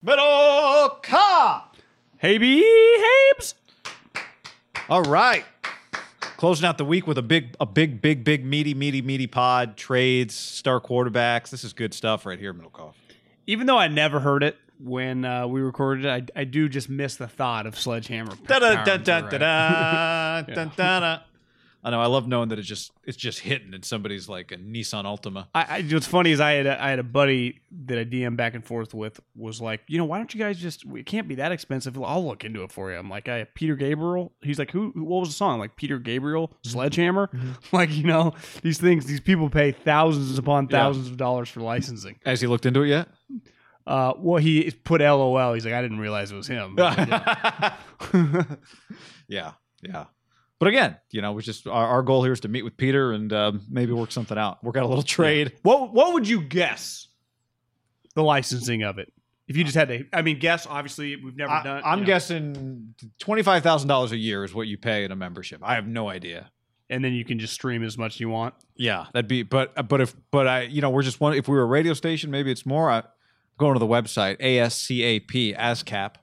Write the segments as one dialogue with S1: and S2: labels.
S1: Middle car.
S2: Hey, Habes.
S1: All right. Closing out the week with a big, a big, big, big, meaty, meaty, meaty pod, trades, star quarterbacks. This is good stuff right here, Middlecoff.
S2: Even though I never heard it when uh, we recorded it, I, I do just miss the thought of Sledgehammer.
S1: Da da da da
S2: through,
S1: da
S2: right?
S1: da da da da. I know. I love knowing that it's just it's just hitting and somebody's like a Nissan Altima.
S2: I, I what's funny is I had a, I had a buddy that I DM back and forth with was like, you know, why don't you guys just? It can't be that expensive. I'll look into it for you. I'm like, I Peter Gabriel. He's like, who? who- What was the song? Like Peter Gabriel, Sledgehammer. Like you know, these things. These people pay thousands upon
S1: Yeah.
S2: thousands of dollars for licensing.
S1: Has he looked into it yet?
S2: Uh, well, he put LOL. He's like, I didn't realize it was him.
S1: yeah, yeah. But again, you know, we just our, our goal here is to meet with Peter and um, maybe work something out. Work out a little trade.
S2: What What would you guess the licensing of it? If you just had to, I mean, guess. Obviously, we've never
S1: I,
S2: done.
S1: I'm
S2: you know,
S1: guessing twenty five thousand dollars a year is what you pay in a membership. I have no idea.
S2: and then you can just stream as much as you want.
S1: Yeah, that'd be. But but if but I you know we're just one. If we were a radio station, maybe it's more. I, going to the website ASCAP ASCAP.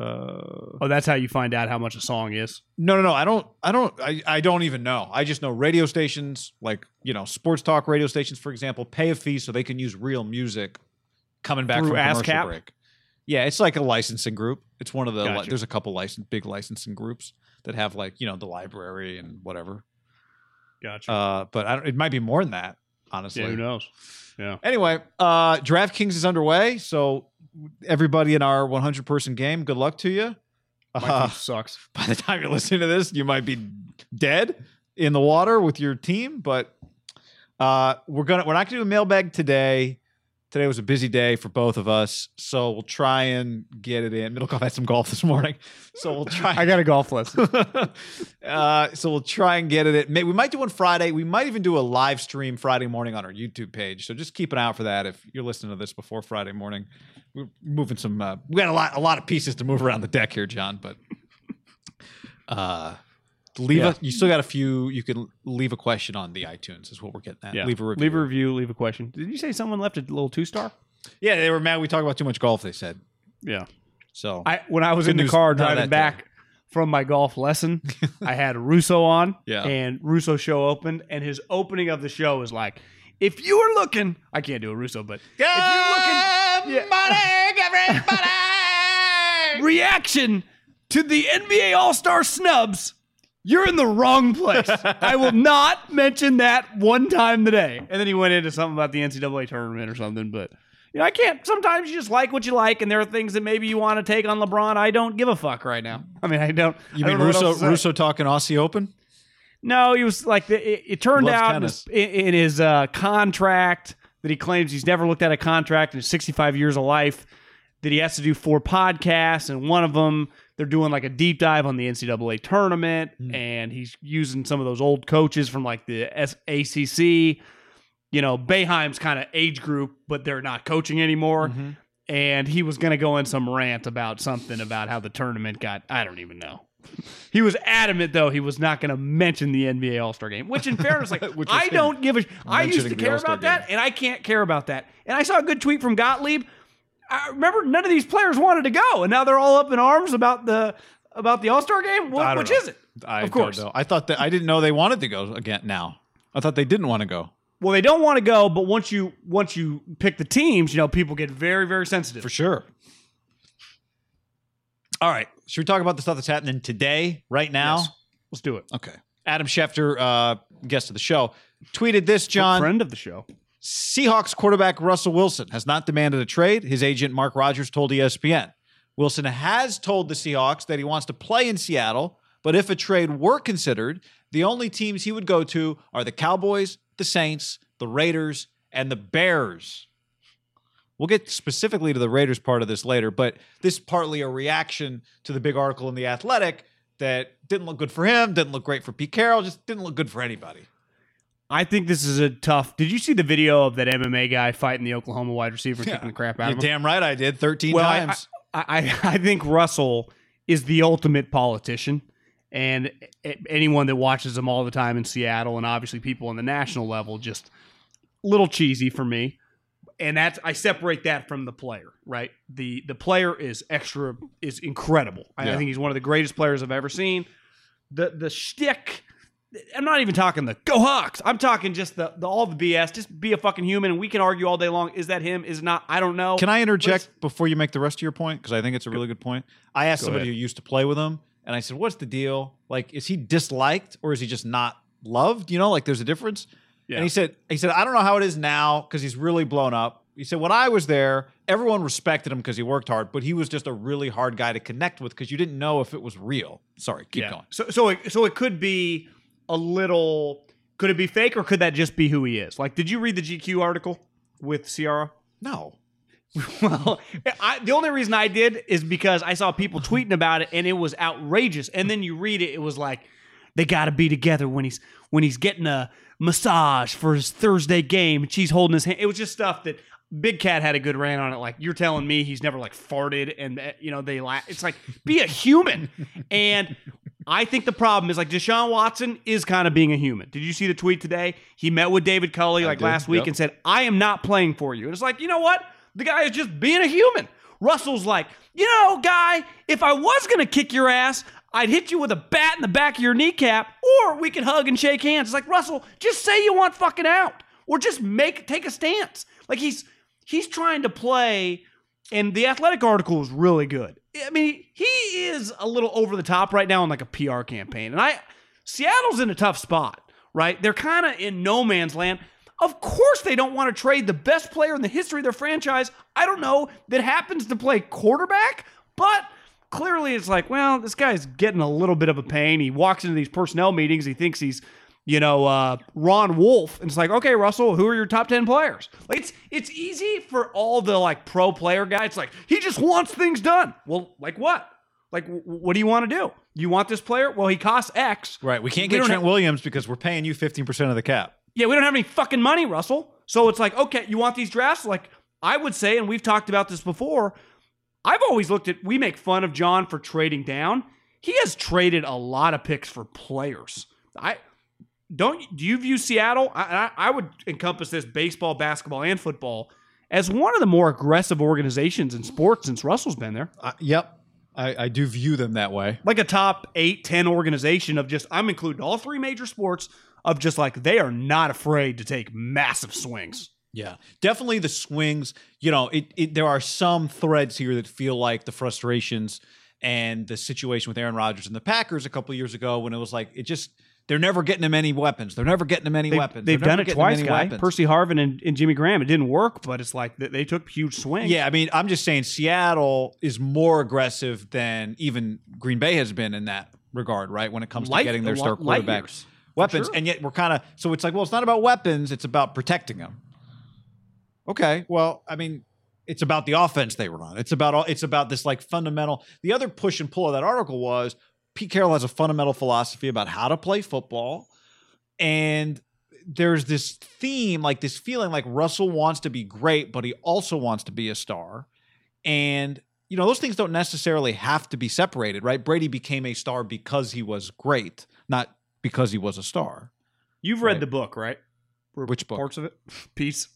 S1: Uh,
S2: Oh, that's how you find out how much a song is.
S1: no, no, no. I don't. I don't. I, I don't even know. I just know radio stations, like you know, sports talk radio stations, for example, pay a fee so they can use real music coming back
S2: Through
S1: from commercial
S2: ASCAP?
S1: break. Yeah, it's like a licensing group. It's one of the.
S2: Gotcha.
S1: there's a couple license big licensing groups that have like you know the library and whatever.
S2: Gotcha.
S1: Uh, but I don't, it might be more than that. Honestly,
S2: yeah, who knows? Yeah.
S1: Anyway, uh, DraftKings is underway, so everybody in our 100 person game, good luck to you.
S2: My
S1: Uh,
S2: sucks.
S1: by the time you're listening to this, you might be dead in the water with your team, but uh, we're gonna we're not gonna do a mailbag today. Today was a busy day for both of us, so we'll try and get it in. Middlecoff had some golf this morning, so we'll try.
S2: I got a golf lesson.
S1: uh, so we'll try and get it. May, we might do one Friday. We might even do a live stream Friday morning on our YouTube page. So just keep an eye out for that. If you're listening to this before Friday morning, we're moving some. Uh, we got a lot, a lot of pieces to move around the deck here, John. But uh, leave
S2: Yeah.
S1: a. You still got a few. You can leave a question on the iTunes. Is what we're getting at.
S2: Yeah.
S1: Leave a review.
S2: Leave a review. Leave a question. Did you say someone left a little two star?
S1: yeah, they were mad. We talked about too much golf. They said
S2: Yeah.
S1: so.
S2: I when I was in the
S1: news,
S2: car driving
S1: that
S2: back from my golf lesson, I had Russo on.
S1: Yeah.
S2: And Russo show opened, and his opening of the show was like, "If you were looking, I can't do a Russo, but if you're looking, reaction to the NBA All Star snubs." You're in the wrong place. I will not mention that one time today. And then he went into something about the NCAA tournament or something, but you know, I can't. Sometimes you just like what you like, and there are things that maybe you want to take on LeBron. I don't give a fuck right now. I mean, I don't.
S1: you
S2: I
S1: mean
S2: don't
S1: Russo?
S2: else to say.
S1: Russo talking Aussie Open?
S2: No, he was like the, it, it turned
S1: Loves
S2: out in his, in in his uh, contract that he claims he's never looked at a contract in his 65 years of life. That he has to do four podcasts, and one of them they're doing like a deep dive on the NCAA tournament,
S1: Hmm.
S2: and he's using some of those old coaches from like the ACC. You know, Boeheim's kind of age group, but they're not coaching anymore.
S1: Mm-hmm.
S2: And he was going to go in some rant about something about how the tournament got. I don't even know. He was adamant though he was not going to mention the NBA All Star Game, which in fairness, like I don't give a. I used to care about that, and I can't care about that. And I saw a good tweet from Gottlieb. I remember none of these players wanted to go, and now they're all up in arms about the about the All Star Game. What, which
S1: know.
S2: is it?
S1: I
S2: Of course.
S1: I thought that I didn't know they wanted to go again. Now I thought they didn't want to go
S2: Well, they don't want to go, but once you once you pick the teams, you know people get very very sensitive.
S1: for sure. All right, should we talk about the stuff that's happening today, right now?
S2: Yes. Let's do it.
S1: Okay. Adam Schefter, uh, guest of the show, tweeted this. John,
S2: friend of the show.
S1: Seahawks quarterback Russell Wilson has not demanded a trade. His agent Mark Rogers told ESPN. Wilson has told the Seahawks that he wants to play in Seattle, but if a trade were considered, the only teams he would go to are the Cowboys, the Saints, the Raiders, and the Bears. We'll get specifically to the Raiders part of this later, but this is partly a reaction to the big article in The Athletic that didn't look good for him, didn't look great for Pete Carroll, just didn't look good for anybody.
S2: I think this is a tough. Did you see the video of that MMA guy fighting the Oklahoma wide receiver and kicking the crap out of him?
S1: damn right I did 13
S2: well, I,
S1: times.
S2: I, I, I think Russell is the ultimate politician. And anyone that watches him all the time in Seattle, and obviously people on the national level, just a little cheesy for me. And that's I separate that from the player, right? The the player is extra is incredible. I, I think he's one of the greatest players I've ever seen. The the shtick. I'm not even talking the go Hawks. I'm talking just the, the all the BS. Just be a fucking human, and we can argue all day long. Is that him? Is it not? I don't know.
S1: Can I interject before you make the rest of your point? Because I think it's a really good point. I asked somebody
S2: ahead.
S1: who used to play with him, and I said, "What's the deal? Like, is he disliked or is he just not loved? You know, like there's a difference."
S2: Yeah.
S1: And he said, "He said I don't know how it is now because he's really blown up." He said, "When I was there, everyone respected him because he worked hard, but he was just a really hard guy to connect with because you didn't know if it was real." Sorry, keep going.
S2: So so it, so it could be a little. Could it be fake or could that just be who he is? Like, did you read the GQ article with Ciara?
S1: No,
S2: well, I, the only reason I did is because I saw people tweeting about it and it was outrageous. And then you read it, it was like they got to be together when he's when he's getting a massage for his Thursday game and she's holding his hand. It was just stuff that Big Cat had a good rant on it. Like you're telling me he's never like farted and uh, you know they laugh. It's like be a human. and I think the problem is like Deshaun Watson is kind of being a human. Did you see the tweet today? He met with David Culley like last week
S1: yep.
S2: and said, "I am not playing for you." And it's like you know what? The guy is just being a human. Russell's like, you know, guy, if I was gonna kick your ass, I'd hit you with a bat in the back of your kneecap, or we could hug and shake hands. It's like Russell, just say you want fucking out, or just make take a stance. Like he's he's trying to play, and the athletic article is really good. I mean, he is a little over the top right now in like a PR campaign, and I Seattle's in a tough spot, right? They're kind of in no man's land. Of course, they don't want to trade the best player in the history of their franchise. I don't know that happens to play quarterback, but clearly it's like, well, this guy's getting a little bit of a pain. He walks into these personnel meetings, he thinks he's, you know, uh, Ron Wolf, and it's like, okay, Russell, who are your top ten players? Like, it's it's easy for all the like pro player guys. It's like he just wants things done. Well, like what? Like, w- what do you want to do? You want this player? Well, he costs X.
S1: right? We can't
S2: We
S1: get Trent
S2: have-
S1: Williams because we're paying you 15 percent of the cap.
S2: Yeah, we don't have any fucking money, Russell. So it's like, okay, you want these drafts? Like, I would say, and we've talked about this before, I've always looked at, we make fun of John for trading down. He has traded a lot of picks for players. I don't, do you view Seattle? I, I, I would encompass this baseball, basketball, and football as one of the more aggressive organizations in sports since Russell's been there.
S1: Uh, yep, I, I do view them that way.
S2: Like a top eight, 10 organization of just, I'm including all three major sports of just like, they are not afraid to take massive swings.
S1: Yeah, definitely the swings. You know, it, it there are some threads here that feel like the frustrations and the situation with Aaron Rodgers and the Packers a couple years ago when it was like it just they're never getting him any weapons. They're never getting him any
S2: They've,
S1: weapons.
S2: they've done it twice, guy.
S1: weapons.
S2: Percy Harvin and, and Jimmy Graham. It didn't work, but it's like they, took huge swings.
S1: Yeah, I mean, I'm just saying Seattle is more aggressive than even Green Bay has been in that regard, right? When it comes
S2: Light-
S1: to getting their star
S2: quarterbacks
S1: weapons,
S2: sure.
S1: and yet we're kind of so it's like, well, it's not about weapons; it's about protecting them. Okay, well, I mean, it's about the offense they run. It's about all. It's about this like fundamental. The other push and pull of that article was Pete Carroll has a fundamental philosophy about how to play football, and there's this theme, like this feeling, like Russell wants to be great, but he also wants to be a star, and you know those things don't necessarily have to be separated, right? Brady became a star because he was great, not because he was a star.
S2: You've read
S1: Right.
S2: the book, right?
S1: Which book?
S2: Parts of it? Piece.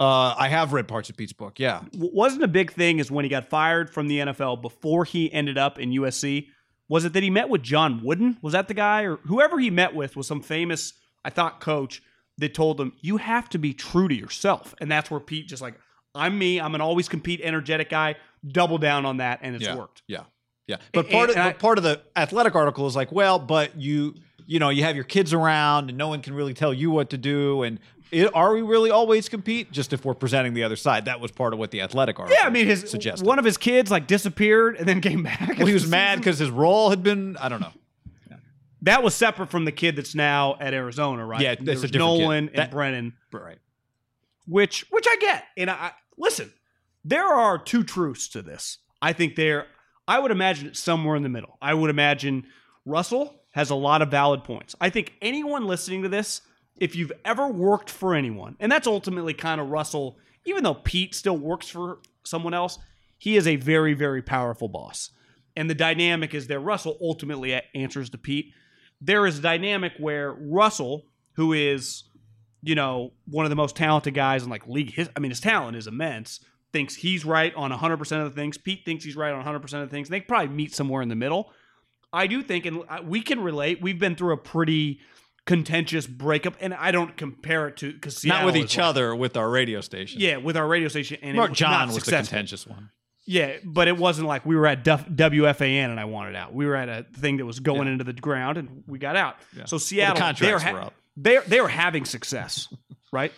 S1: Uh, I have read parts of Pete's book. Yeah,
S2: wasn't a big thing is when he got fired from the NFL before he ended up in USC. Was it that he met with John Wooden? Was that the guy or whoever he met with was some famous, I thought, coach that told him you have to be true to yourself, and that's where Pete just like I'm me. I'm an always compete, energetic guy. Double down on that, and it's
S1: Yeah.
S2: worked.
S1: Yeah, yeah. But
S2: And-
S1: part of
S2: I-
S1: but part of the athletic article is like, well, but you you know you have your kids around and no one can really tell you what to do. And it, are we really always compete? Just if we're presenting the other side, that was part of what the athletic article.
S2: Yeah, I mean, his
S1: suggested.
S2: one of his kids like disappeared and then came back.
S1: well, he was mad because his role had been I don't know.
S2: that was separate from the kid that's now at Arizona, right?
S1: Yeah, that's a different kid.
S2: Nolan and
S1: That-
S2: Brennan,
S1: Right.
S2: which which I get, and I listen, there are two truths to this. I think there, I would imagine it's somewhere in the middle. I would imagine Russell has a lot of valid points. I think anyone listening to this, if you've ever worked for anyone, and that's ultimately kind of Russell, even though Pete still works for someone else, he is a very, very powerful boss. And the dynamic is there. Russell ultimately answers to Pete. There is a dynamic where Russell, who is, you know, one of the most talented guys in like league, his, I mean, his talent is immense, thinks he's right on 100% of the things. Pete thinks he's right on 100% of the things. They probably meet somewhere in the middle. I do think, and uh, we can relate, we've been through a pretty contentious breakup, and I don't compare it to because
S1: Not with each other, with our radio station.
S2: Yeah, with our radio station, and
S1: Mark
S2: was
S1: John was the contentious one.
S2: Yeah, but it wasn't like we were at WFAN and I wanted out. We were at a thing that was going
S1: Yeah.
S2: into the ground and we got out.
S1: Yeah.
S2: So
S1: Well,
S2: Seattle,
S1: the
S2: they're,
S1: contracts
S2: ha-
S1: were up.
S2: they're they're having success, right?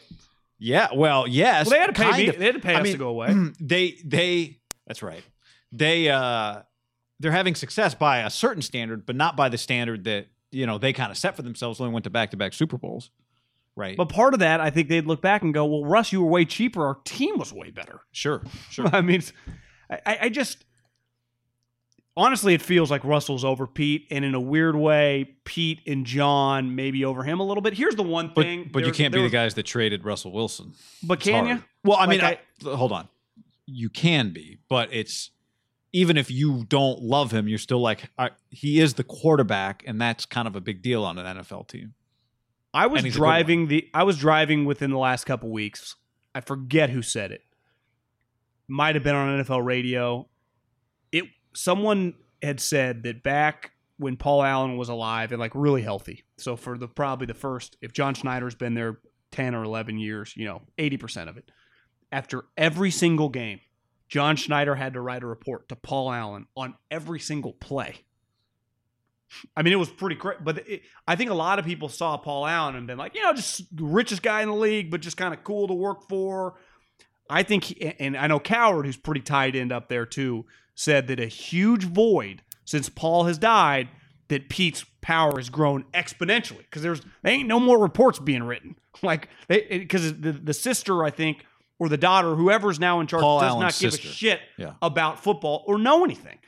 S1: Yeah. Well, yes.
S2: Well, they had to pay me.
S1: of.
S2: They had to pay
S1: I
S2: us
S1: mean,
S2: to go away.
S1: They they that's right. They uh they're having success by a certain standard, but not by the standard that you know they kind of set for themselves when they went to back to back Super Bowls. Right.
S2: But part of that, I think they'd look back and go, "Well, Russ, you were way cheaper. Our team was way better."
S1: sure. Sure.
S2: I mean, I, I just honestly, it feels like Russell's over Pete, and in a weird way, Pete and John maybe over him a little bit. Here's the one thing,
S1: but you
S2: there-
S1: can't be
S2: there
S1: the guys that traded Russell Wilson.
S2: But
S1: It's
S2: can
S1: hard.
S2: you?
S1: Well, I
S2: Like
S1: mean, I, hold on. You can be, but it's even if you don't love him, you're still like I, he is the quarterback, and that's kind of a big deal on an NFL team.
S2: I was
S1: And he's a good one.
S2: driving the I was driving within the last couple weeks. I forget who said it. Might have been on NFL radio. It someone had said that back when Paul Allen was alive and like really healthy. So for the probably the first if John Schneider's been there 10 or 11 years, you know, 80% of it. After every single game, John Schneider had to write a report to Paul Allen on every single play. I mean, it was pretty crazy. But it, I think a lot of people saw Paul Allen and been like, you know, just the richest guy in the league, but just kind of cool to work for. I think, he, and I know Cowherd, who's pretty tight end up there too, said that a huge void since Paul has died, that Pete's power has grown exponentially because there's there ain't no more reports being written. Like, because the the sister, I think, or the daughter, whoever's now in charge,
S1: Paul
S2: does
S1: Allen's
S2: not give
S1: sister.
S2: a shit
S1: Yeah.
S2: about football or know anything.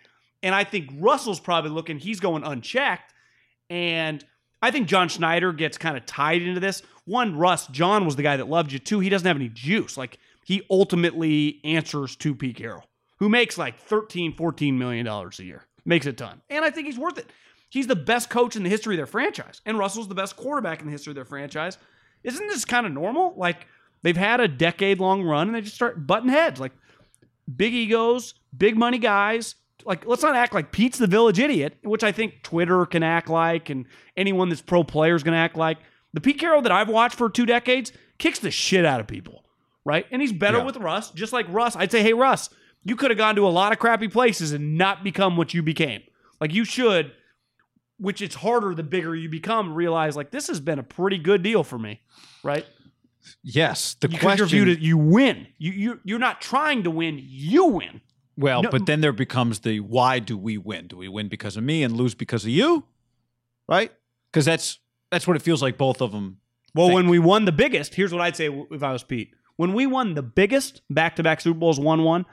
S2: And I think Russell's probably looking, he's going unchecked. And I think John Schneider gets kind of tied into this. One, Russ, John was the guy that loved you. Two, he doesn't have any juice. Like he ultimately answers to Pete Carroll, who makes like 13, 14 million dollars a year. Makes a ton. And I think he's worth it. He's the best coach in the history of their franchise. And Russell's the best quarterback in the history of their franchise. Isn't this kind of normal? Like they've had a decade long run and they just start butting heads. Like big egos, big money guys. Like, let's not act like Pete's the village idiot, which I think Twitter can act like, and anyone that's pro player is going to act like. The Pete Carroll that I've watched for two decades kicks the shit out of people, right? And he's better
S1: Yeah.
S2: with Russ, just like Russ. I'd say, hey, Russ, you could have gone to a lot of crappy places and not become what you became. Like, you should, which it's harder the bigger you become, realize, like, this has been a pretty good deal for me, right?
S1: Yes. The
S2: you're
S1: question.
S2: viewed as you win. You, you, you're not trying to win, you win.
S1: well,
S2: No-
S1: but then there becomes the why do we win? Do we win because of me and lose because of you? Right? Because that's that's what it feels like. Both of them.
S2: Well,
S1: think.
S2: when we won the biggest, here's what I'd say if I was Pete. When we won the biggest back to back Super Bowls, one one,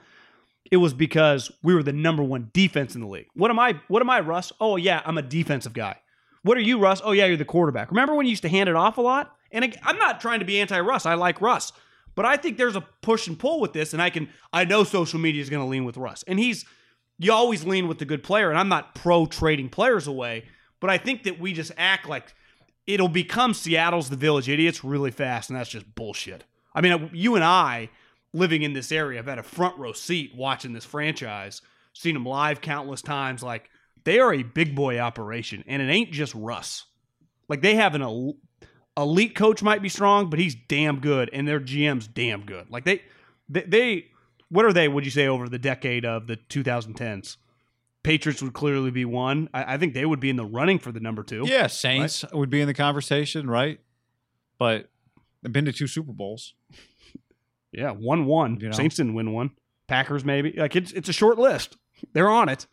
S2: it was because we were the number one defense in the league. What am I? What am I, Russ? Oh yeah, I'm a defensive guy. What are you, Russ? Oh yeah, you're the quarterback. Remember when you used to hand it off a lot? And I'm not trying to be anti-Russ. I like Russ, but I think there's a push and pull with this, and I can. I know social media is going to lean with Russ, and he's. You always lean with the good player, and I'm not pro trading players away, but I think that we just act like it'll become Seattle's the village idiots really fast, and that's just bullshit. I mean, you and I, living in this area, have had a front row seat watching this franchise, seen them live countless times. Like they are a big boy operation, and it ain't just Russ. Like they have an elite coach might be strong, but he's damn good, and their GM's damn good. Like they, they, they what are they? Would you say over the decade of the 2010s? Patriots would clearly be one. I, I think they would be in the running for the number two.
S1: Yeah, Saints would be in the conversation, right? But they've been to two Super Bowls.
S2: Yeah, one one.
S1: You know?
S2: Saints didn't win one. Packers maybe. Like it's it's a short list. They're on it.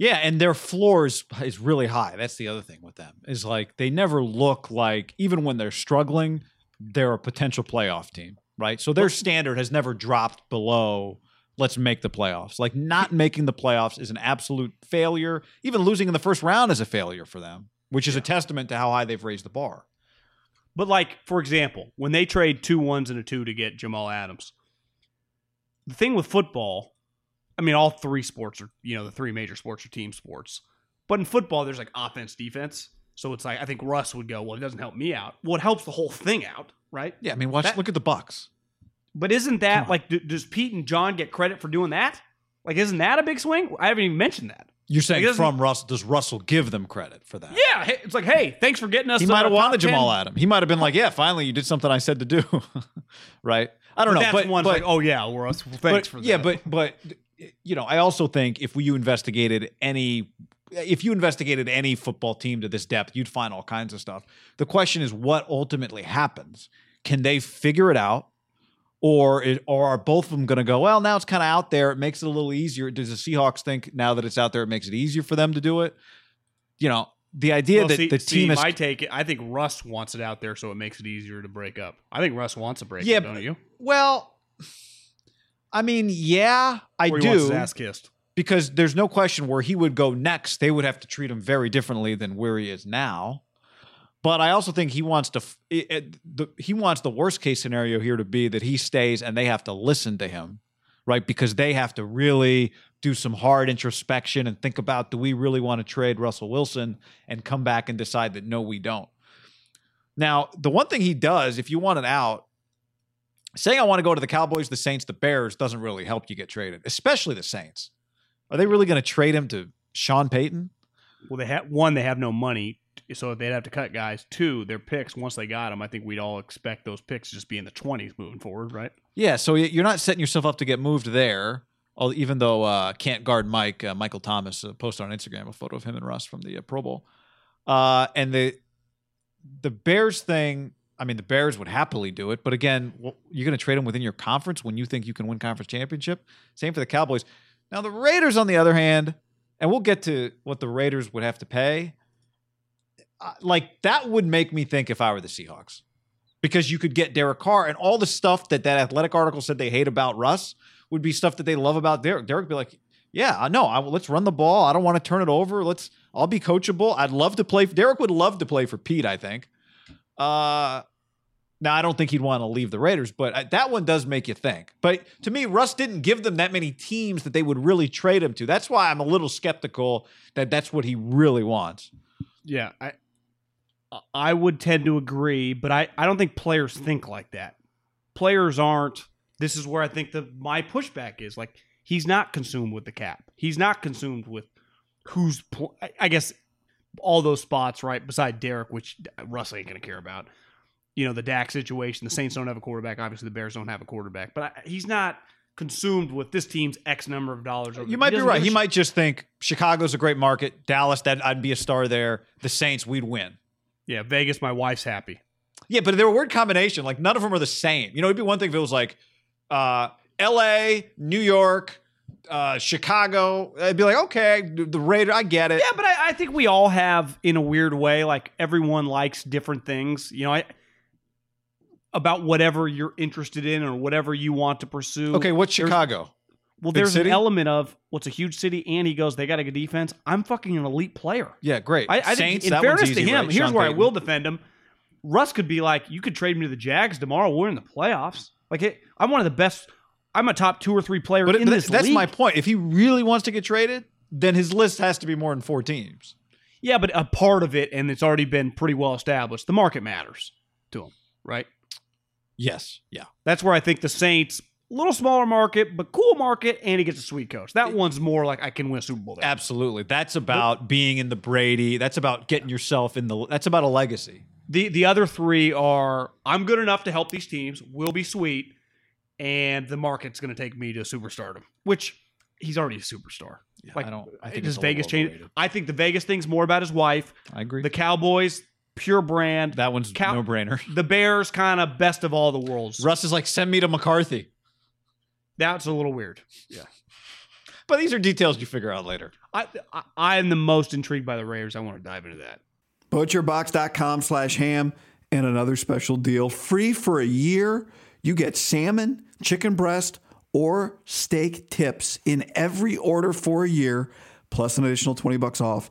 S1: Yeah, and their floor is, is really high. That's the other thing with them. Is like they never look like even when they're struggling, they're a potential playoff team. right? So their standard has never dropped below let's make the playoffs. Like not making the playoffs is an absolute failure. Even losing in the first round is a failure for them, which is a testament to how high they've raised the bar.
S2: But like, for example, when they trade two ones and a two to get Jamal Adams, the thing with football, I mean, all three sports are, you know, the three major sports are team sports. But in football, there's like offense, defense. So it's like I think Russ would go, well, it doesn't help me out. Well, it helps the whole thing out, right?
S1: Yeah, I mean, watch
S2: That-
S1: look at the Bucks.
S2: But isn't that like, d- does Pete and John get credit for doing that? Like, isn't that a big swing? I haven't even mentioned that.
S1: You're saying
S2: doesn't-
S1: from Russell, does Russell give them credit for that?
S2: Yeah, hey, it's like, hey, thanks for getting us.
S1: He might have wanted
S2: 10.
S1: Jamal Adam. He might have been like, "Yeah, finally, you did something I said to do." right? I don't
S2: But
S1: know,
S2: that's
S1: but,
S2: one's
S1: but
S2: like, oh yeah, Russ, well,
S1: but,
S2: thanks for that.
S1: yeah, but but you know, I also think if you investigated any, if you investigated any football team to this depth, you'd find all kinds of stuff. The question is, what ultimately happens? Can they figure it out? Or, it, or are both of them going to go? Well, now it's kind of out there. It makes it a little easier. Does the Seahawks think now that it's out there, it makes it easier for them to do it? You know, the idea
S2: Well,
S1: that
S2: see,
S1: the
S2: see,
S1: team is
S2: I take it. I think Russ wants it out there, so it makes it easier to break up. I think Russ wants a break
S1: Yeah,
S2: up, don't you?
S1: Well, I mean, yeah, I
S2: Or he wants his
S1: do
S2: ass kissed.
S1: because there's no question where he would go next. They would have to treat him very differently than where he is now. But I also think he wants to. f- It, it- the, he wants the worst case scenario here to be that he stays and they have to listen to him, right? Because they have to really do some hard introspection and think about: Do we really want to trade Russell Wilson? And come back and decide that no, we don't. Now, the one thing he does, if you want it out, saying I want to go to the Cowboys, the Saints, the Bears doesn't really help you get traded, especially the Saints. Are they really going to trade him to Sean Payton?
S2: Well, they have one. They have no money, so they'd have to cut guys. Two, their picks. Once they got them, I think we'd all expect those picks to just be in the twenties moving forward, right?
S1: Yeah, so you're not setting yourself up to get moved there. Even though uh, can't guard Mike, uh, Michael Thomas uh, posted on Instagram a photo of him and Russ from the uh, Pro Bowl, uh, and the the Bears thing. I mean, the Bears would happily do it, but again, you're going to trade them within your conference when you think you can win conference championship. Same for the Cowboys. Now the Raiders, on the other hand, and we'll get to what the Raiders would have to pay. Like that would make me think if I were the Seahawks because you could get Derek Carr and all the stuff that that athletic article said they hate about Russ would be stuff that they love about Derek. Derek would be like, yeah, I know. Let's run the ball. I don't want to turn it over. Let's. I'll be coachable. I'd love to play. Derek would love to play for Pete. I think. Uh, now I don't think he'd want to leave the Raiders, but uh, that one does make you think. But to me, Russ didn't give them that many teams that they would really trade him to. That's why I'm a little skeptical that that's what he really wants.
S2: Yeah, I I would tend to agree, but I, I don't think players think like that. Players aren't. This is where I think the my pushback is like he's not consumed with the cap. He's not consumed with who's. I- guess all those spots right beside Derek, which Russ ain't gonna care about. You know the Dak situation. The Saints don't have a quarterback. Obviously, the Bears don't have a quarterback. But I, he's not consumed with this team's X number of dollars. over-
S1: You might be right. He
S2: shit.
S1: might just think Chicago's a great market. Dallas, that I'd be a star there. The Saints, we'd win.
S2: Yeah, Vegas. My wife's happy.
S1: Yeah, but they're a word combination. Like none of them are the same. You know, it'd be one thing if it was like uh, L.A., New York, uh, Chicago. I'd be like, okay, the Raider, I get it.
S2: Yeah, but I, I think we all have, in a weird way, like everyone likes different things. You know, I about whatever you're interested in or whatever you want to pursue.
S1: Okay, what's
S2: There's-
S1: Chicago?
S2: Well,
S1: big
S2: there's
S1: city?
S2: an element of what's a huge city, and he goes, they got a good defense. I'm fucking an elite player.
S1: Yeah, great.
S2: I, I
S1: Saints.
S2: think, in fairness to him,
S1: right?
S2: here's
S1: Sean
S2: where I will defend him. Russ could be like, you could trade me to the Jags tomorrow. We're in the playoffs. Like, it, I'm one of the best. I'm a top two or three player
S1: But
S2: in
S1: it-
S2: this
S1: that's
S2: league.
S1: my point. If he really wants to get traded, then his list has to be more than four teams.
S2: Yeah, but a part of it, and it's already been pretty well established. The market matters to him, right?
S1: Yes. Yeah.
S2: That's where I think the Saints, a little smaller market, but cool market, and he gets a sweet coach. That one's more like I can win a Super Bowl there.
S1: Absolutely. That's about being in the Brady. That's about getting yourself in the. That's about a legacy.
S2: The the other three are I'm good enough to help these teams, will be sweet, and the market's going to take me to superstardom, which he's already a superstar.
S1: Yeah,
S2: Like,
S1: I don't. I think
S2: does Vegas change? I think the Vegas thing's more about his wife.
S1: I agree.
S2: The Cowboys, pure brand.
S1: that one's
S2: Cow-
S1: no brainer.
S2: the Bears, kind of best of all the worlds.
S1: Russ is like, send me to McCarthy.
S2: That's a little weird. Yeah.
S1: But these are details you figure out later.
S2: I, I I am the most intrigued by the Raiders. I want to dive into that.
S3: Butcherbox.com slash ham and another special deal. Free for a year You get salmon, chicken breast, or steak tips in every order for a year, plus an additional 20 bucks off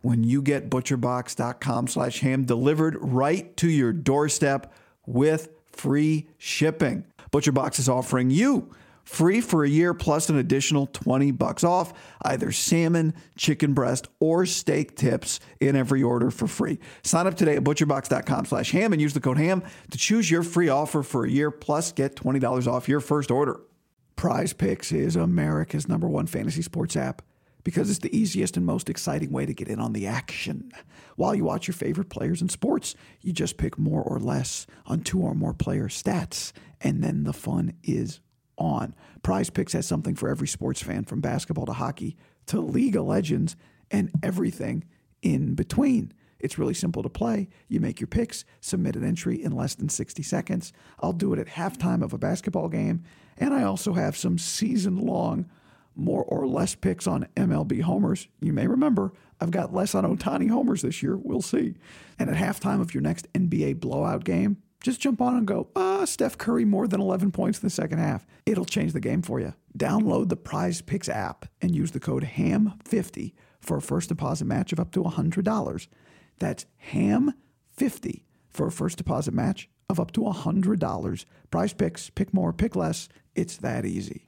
S3: when you get butcherbox.com slash ham delivered right to your doorstep with free shipping. ButcherBox is offering you free for a year plus an additional 20 bucks off either salmon, chicken breast, or steak tips in every order for free. Sign up today at butcherbox.com slash ham and use the code ham to choose your free offer for a year plus get $20 off your first order. Prize Picks is America's number one fantasy sports app because it's the easiest and most exciting way to get in on the action. While you watch your favorite players in sports, you just pick more or less on two or more player stats, and then the fun is on. Prize Picks has something for every sports fan from basketball to hockey to League of Legends and everything in between. It's really simple to play. You make your picks, submit an entry in less than 60 seconds. I'll do it at halftime of a basketball game. And I also have some season long, more or less picks on MLB homers. You may remember I've got less on Ohtani homers this year. We'll see. And at halftime of your next NBA blowout game, just jump on and go, ah, Steph Curry more than 11 points in the second half. It'll change the game for you. Download the Prize Picks app and use the code HAM50 for a first deposit match of up to $100. That's HAM50 for a first deposit match of up to $100. Prize Picks, pick more, pick less. It's that easy.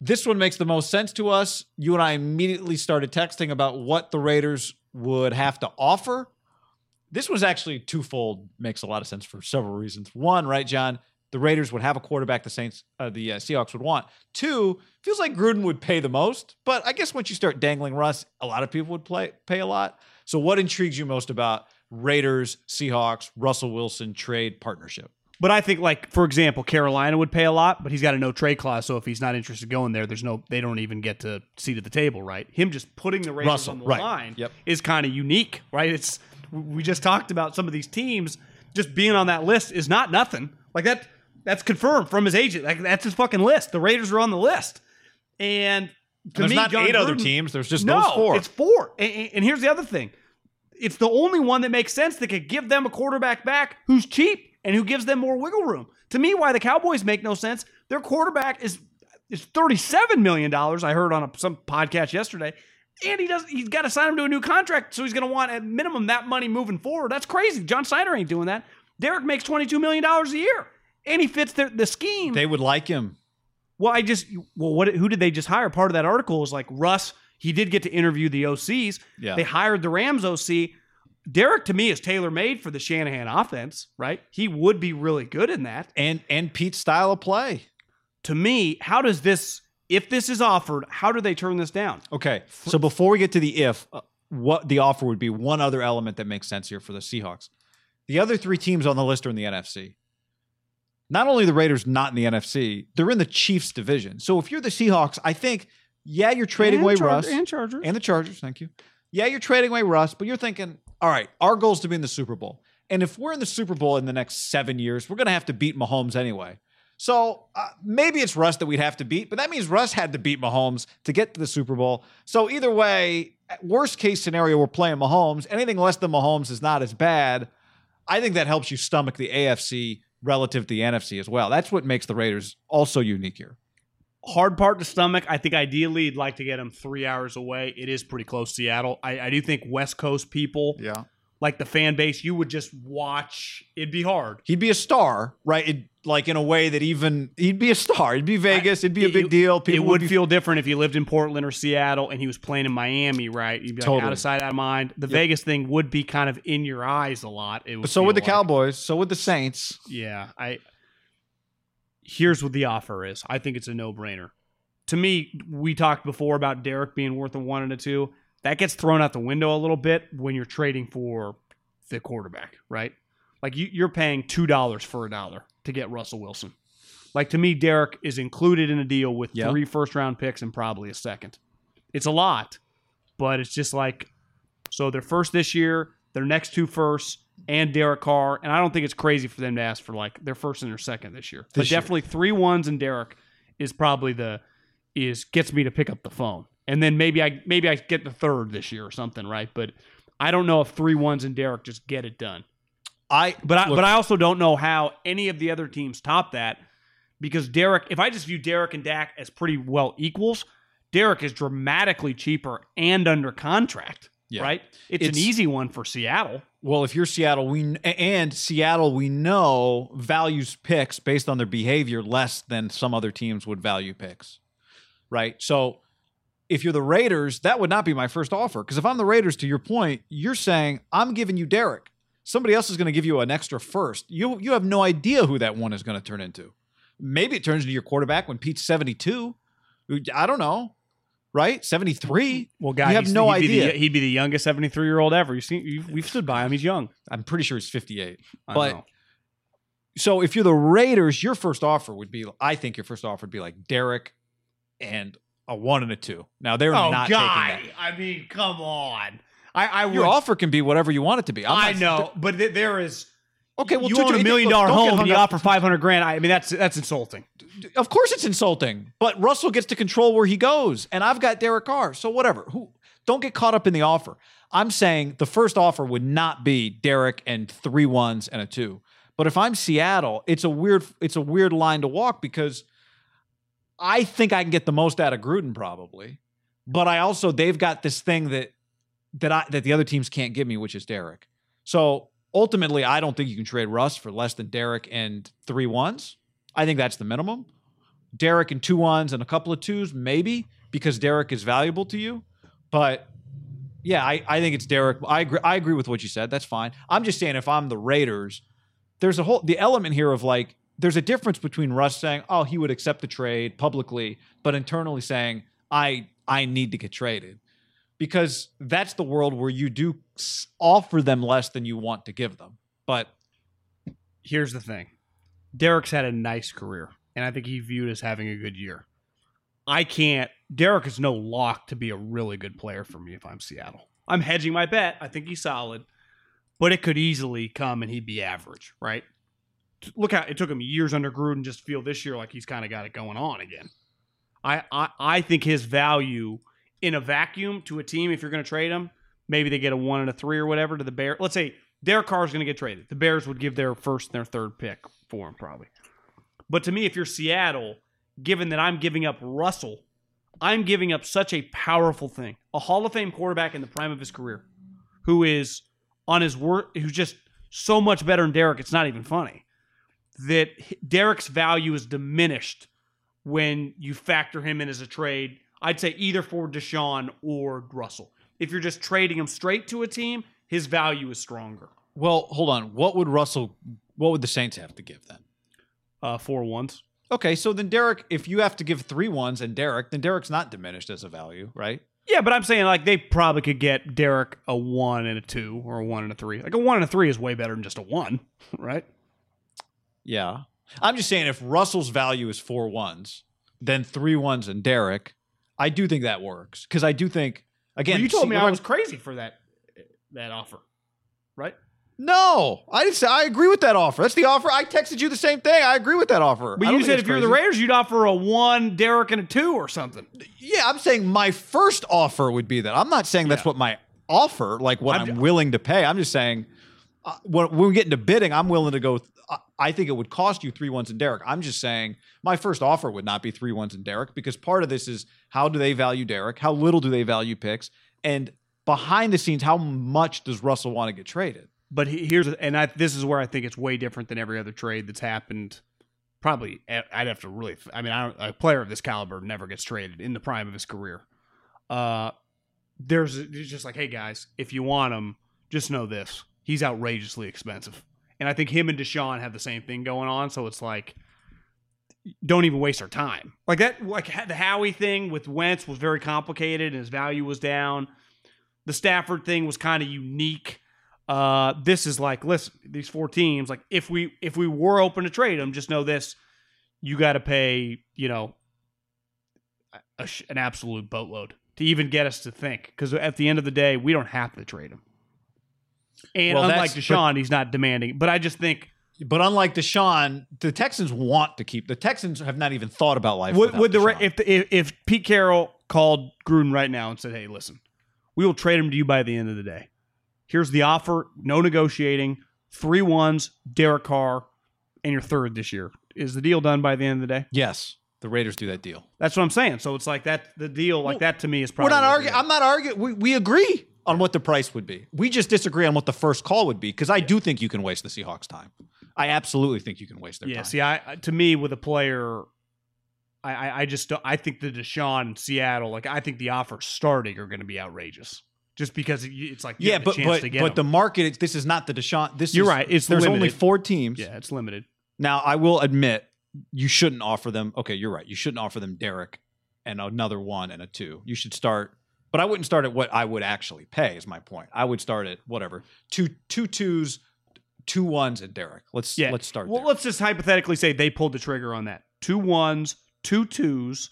S1: This one makes the most sense to us. You and I immediately started texting about what the Raiders would have to offer. This was actually twofold, makes a lot of sense for several reasons. One, right, John? The Raiders would have a quarterback the Saints, uh, the uh, Seahawks would want. Two, feels like Gruden would pay the most, but I guess once you start dangling Russ, a lot of people would play pay a lot. So, what intrigues you most about Raiders, Seahawks, Russell Wilson trade partnership?
S2: But I think, like for example, Carolina would pay a lot, but he's got a no trade clause. So if he's not interested going there, there's no they don't even get to seat at the table, right? Him just putting the Raiders
S1: Russell,
S2: on the
S1: right.
S2: line
S1: Yep.
S2: is kind of unique, right? It's we just talked about some of these teams just being on that list is not nothing. Like that that's confirmed from his agent. Like that's his fucking list. The Raiders are on the list, and
S1: there's
S2: me,
S1: not
S2: John
S1: eight other teams. There's just
S2: no,
S1: those four.
S2: It's four. And- and here's the other thing. It's the only one that makes sense that could give them a quarterback back who's cheap and who gives them more wiggle room. To me, why the Cowboys make no sense. Their quarterback is is $37 million, I heard on a, some podcast yesterday. And he does he's got to sign him to a new contract, so he's gonna want at minimum that money moving forward. That's crazy. John Schneider ain't doing that. Derek makes $22 million a year. And he fits the, the scheme.
S1: they would like him.
S2: Well, I just well, what? Who did they just hire? Part of that article is like Russ. He did get to interview the OCs.
S1: Yeah.
S2: They hired the Rams OC. Derek to me is tailor made for the Shanahan offense, right? He would be really good in that.
S1: And and Pete's style of play.
S2: To me, how does this, if this is offered, how do they turn this down?
S1: Okay. So before we get to the if, uh, what the offer would be, one other element that makes sense here for the Seahawks. The other three teams on the list are in the NFC. Not only the Raiders not in the NFC, they're in the Chiefs division. So if you're the Seahawks, I think, yeah, you're trading
S2: And
S1: away
S2: Char-
S1: Russ
S2: and Chargers.
S1: and the Chargers. Thank you. Yeah, you're trading away Russ, but you're thinking, all right, our goal is to be in the Super Bowl. And if we're in the Super Bowl in the next seven years, we're going to have to beat Mahomes anyway. So uh, maybe it's Russ that we'd have to beat, but that means Russ had to beat Mahomes to get to the Super Bowl. So either way, worst case scenario, we're playing Mahomes. Anything less than Mahomes is not as bad. I think that helps you stomach the AFC relative to the NFC as well. That's what makes the Raiders also unique here.
S2: Hard part to stomach. I think ideally you'd like to get them three hours away. It is pretty close to Seattle. I, I do think West Coast people,
S1: Yeah.
S2: like the fan base, you would just watch. It'd be hard.
S1: He'd be a star, right? It, like in a way that even he'd be a star. It'd be Vegas. It'd be a
S2: It-
S1: big deal.
S2: it
S1: People
S2: would
S1: be
S2: feel different if he lived in Portland or Seattle and he was playing in Miami, right? You'd be like
S1: Totally.
S2: out of sight, out of mind. The Vegas thing would be kind of in your eyes a lot. It would
S1: But so would the
S2: like.
S1: Cowboys. So would the Saints.
S2: Yeah, I. Here's what the offer is. I think it's a no-brainer. To me, we talked before about Derek being worth a one and a two. That gets thrown out the window a little bit when you're trading for the quarterback, right? Like you, you're paying two dollars for a dollar to get Russell Wilson. Like to me, Derek is included in a deal with
S1: Yeah.
S2: three first-round picks and probably a second. It's a lot, but it's just like so. Their first this year, their next two firsts, and Derek Carr. And I don't think it's crazy for them to ask for like their first and their second this year. but
S1: This year.
S2: definitely three ones and Derek is probably the is gets me to pick up the phone. And then maybe I maybe I get the third this year or something, right? But I don't know if three ones and Derek just get it done.
S1: I
S2: But I,
S1: look,
S2: but I also don't know how any of the other teams top that because Derek, if I just view Derek and Dak as pretty well equals, Derek is dramatically cheaper and under contract,
S1: Yeah.
S2: right? It's,
S1: It's-
S2: an easy one for Seattle.
S1: Well, if you're Seattle, we and Seattle, we know values picks based on their behavior less than some other teams would value picks, right? So if you're the Raiders, that would not be my first offer because if I'm the Raiders, to your point, you're saying I'm giving you Derek. Somebody else is going to give you an extra first. You you have no idea who that one is going to turn into. Maybe it turns into your quarterback when Pete's 72. I don't know, right? 73.
S2: Mm, well, guy,
S1: You have no
S2: he'd Be
S1: idea.
S2: the, he'd be the youngest seventy-three year old ever. You see, you've, we've stood by him. He's young.
S1: I'm pretty sure he's 58.
S2: I
S1: But
S2: know.
S1: so if you're the Raiders, your first offer would be, I think your first offer would be like Derek and a one and a two. Now they're
S2: oh,
S1: not taking
S2: I mean, come on. I, I.
S1: Your
S2: would-
S1: offer can be whatever you want it to be. I'm
S2: I
S1: not-
S2: know, but th- there is.
S1: Okay, well,
S2: you
S1: two-
S2: own a million dollar home and you offer five hundred grand. I mean, that's that's insulting.
S1: Of course, it's insulting, but Russell gets to control where he goes, and I've got Derek Carr. So whatever. Who? Don't get caught up in the offer. I'm saying the first offer would not be Derek and three ones and a two. But if I'm Seattle, it's a weird it's a weird line to walk because I think I can get the most out of Gruden probably, but I also they've got this thing that that I that the other teams can't give me, which is Derek. So ultimately, I don't think you can trade Russ for less than Derek and three ones. I think that's the minimum. Derek and two ones and a couple of twos, maybe because Derek is valuable to you. But yeah, I, I think it's Derek. I agree. I agree with what you said. That's fine. I'm just saying if I'm the Raiders, there's a whole the element here of like there's a difference between Russ saying, "Oh, he would accept the trade publicly," but internally saying, "I I need to get traded." Because that's the world where you do offer them less than you want to give them. But
S2: Here's the thing: Derek's had a nice career, and I think he viewed as having a good year. I can't. Derek is no lock to be a really good player for me if I'm Seattle. I'm hedging my bet. I think he's solid, but it could easily come and he'd be average, right? Look how it took him years under Gruden just feel this year like he's kind of got it going on again. I, I I think his value in a vacuum to a team, if you're going to trade him, maybe they get a one and a three or whatever to the Bears. Let's say Derek Carr is going to get traded. The Bears would give their first and their third pick for him probably. But to me, if you're Seattle, given that I'm giving up Russell, I'm giving up such a powerful thing. A Hall of Fame quarterback in the prime of his career, who is on his work, who's just so much better than Derek. It's not even funny that Derek's value is diminished when you factor him in as a trade. I'd say either for Deshaun or Russell. If you're just trading him straight to a team, his value is stronger.
S1: well, hold on. What would Russell? What would the Saints have to give then?
S2: Uh, four ones.
S1: Okay, so then Derek, if you have to give three ones and Derek, then Derek's not diminished as a value, right?
S2: Yeah, but I'm saying like they probably could get Derek a one and a two or a one and a three. Like a one and a three is way better than just a one, right?
S1: Yeah. I'm just saying if Russell's value is four ones, then three ones and Derek, I do think that works. Because I do think again
S2: Well, you told
S1: see,
S2: me I was crazy for that that offer, right?
S1: No, I didn't say I agree with that offer. That's the offer. I texted you the same thing. I agree with that offer.
S2: But you said if you're the. Raiders, you'd offer a one, Derek, and a two or something.
S1: Yeah, I'm saying my first offer would be that. I'm not saying that's
S2: Yeah.
S1: what my offer, like what I'm,
S2: I'm-
S1: willing to pay. I'm just saying uh, when, when we get into bidding, I'm willing to go. I- think it would cost you three ones and Derek. I'm just saying my first offer would not be three ones and Derek because part of this is how do they value Derek? How little do they value picks? And behind the scenes, how much does Russell want to get traded?
S2: But here's and I, this is where I think it's way different than every other trade that's happened. Probably, I'd have to really. I mean, a player of this caliber never gets traded in the prime of his career. Uh, there's just like, hey guys, if you want him, just know this: he's outrageously expensive. And I think him and Deshaun have the same thing going on. So it's like, don't even waste our time. Like that, like the Howie thing with Wentz was very complicated and his value was down. The Stafford thing was kind of unique. Uh, this is like, listen, these four teams, like if we if we were open to trade them, just know this: you got to pay, you know, a, an absolute boatload to even get us to think. Because at the end of the day, we don't have to trade him. And
S1: Well,
S2: unlike Deshaun, he's not demanding. But I just think
S1: But unlike Deshaun, the Texans want to keep. The Texans have not even thought about life.
S2: would, would the if, the, if if Pete Carroll called Gruden right now and said, "Hey, listen, we will trade him to you by the end of the day. Here's the offer, no negotiating, three ones, Derek Carr, and your third this year. Is the deal done by the end of the day?
S1: yes, the Raiders do that deal.
S2: That's what I'm saying. So it's like that. The deal, like that, to me, is probably
S1: We're
S2: not
S1: arguing. I'm not arguing. We, we agree on what the price would be. We just disagree on what the first call would be because I do think you can waste the Seahawks' time. I absolutely think you can waste their time.
S2: Yeah.
S1: time.
S2: See, I to me with a player, I I, I just don't, I think the Deshaun Seattle, like I think the offers starting are going to be outrageous. Just because it's like
S1: yeah, but
S2: chance
S1: but
S2: to get
S1: but the market. It's, this is not the Deshaun. This
S2: You're
S1: is,
S2: right, it's
S1: there's only four teams.
S2: yeah, it's limited.
S1: Now I will admit you shouldn't offer them. Okay, you're right. You shouldn't offer them Derek and another one and a two. You should start. But I wouldn't start at what I would actually pay. Is my point. I would start at whatever two two twos, two ones, and Derek. Let's
S2: Yeah.
S1: let's start.
S2: Well,
S1: there.
S2: let's just hypothetically say they pulled the trigger on that. Two ones, two twos,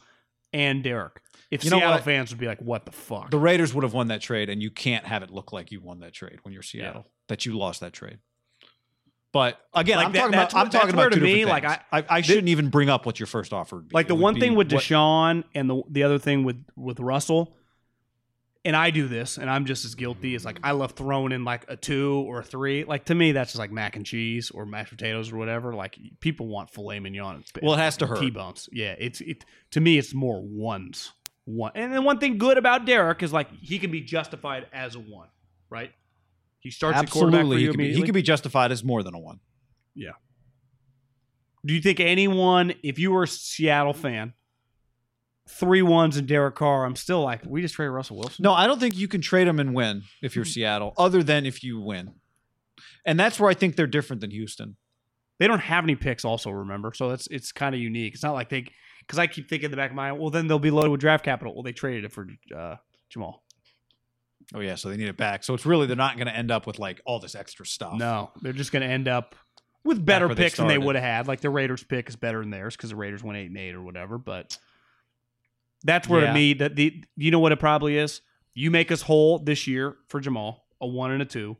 S2: and Derek. If
S1: You
S2: Seattle
S1: what?
S2: fans would be like, "What the fuck?"
S1: The Raiders would have won that trade, and you can't have it look like you won that trade when you're Seattle. That you lost that trade. But again,
S2: Like
S1: I'm
S2: that-
S1: talking about. I'm talking about
S2: to me, like,
S1: things. I, I, shouldn't even bring up what your first offer would be.
S2: like the
S1: would
S2: one thing with
S1: what-
S2: Deshaun and the the other thing with with Russell, and I do this, and I'm just as guilty. as like I love throwing in like a two or a three. Like to me, that's just like mac and cheese or mashed potatoes or whatever. Like people want filet mignon. and-
S1: Well, it has to hurt.
S2: T-bones. Yeah, it's it to me. It's more ones. One, and then one thing good about Derek is like he can be justified as a one, right? He starts at quarterback for
S1: Absolutely, he could, be, he
S2: immediately.
S1: be justified as more than a one. Yeah.
S2: Do you think anyone, if you were a Seattle fan, three ones and Derek Carr, I'm still like, we just traded Russell Wilson?
S1: No, I don't think you can trade him and win if you're Seattle, other than if you win. And that's where I think they're different than Houston.
S2: They don't have any picks, also, remember? So it's it's kind of unique. It's not like they, because I keep thinking in the back of my mind, well, then they'll be loaded with draft capital. Well, they traded it for uh, Jamal.
S1: Oh yeah, so they need it back. So it's really they're not going to end up with like all this extra stuff.
S2: No, they're just going to end up with better
S1: where they
S2: picks than they would have had. Like the Raiders pick is better than theirs because the Raiders went eight and eight or whatever. But that's where
S1: Yeah.
S2: to me that the you know what it probably is. You make us whole this year for Jamal, a one and a two.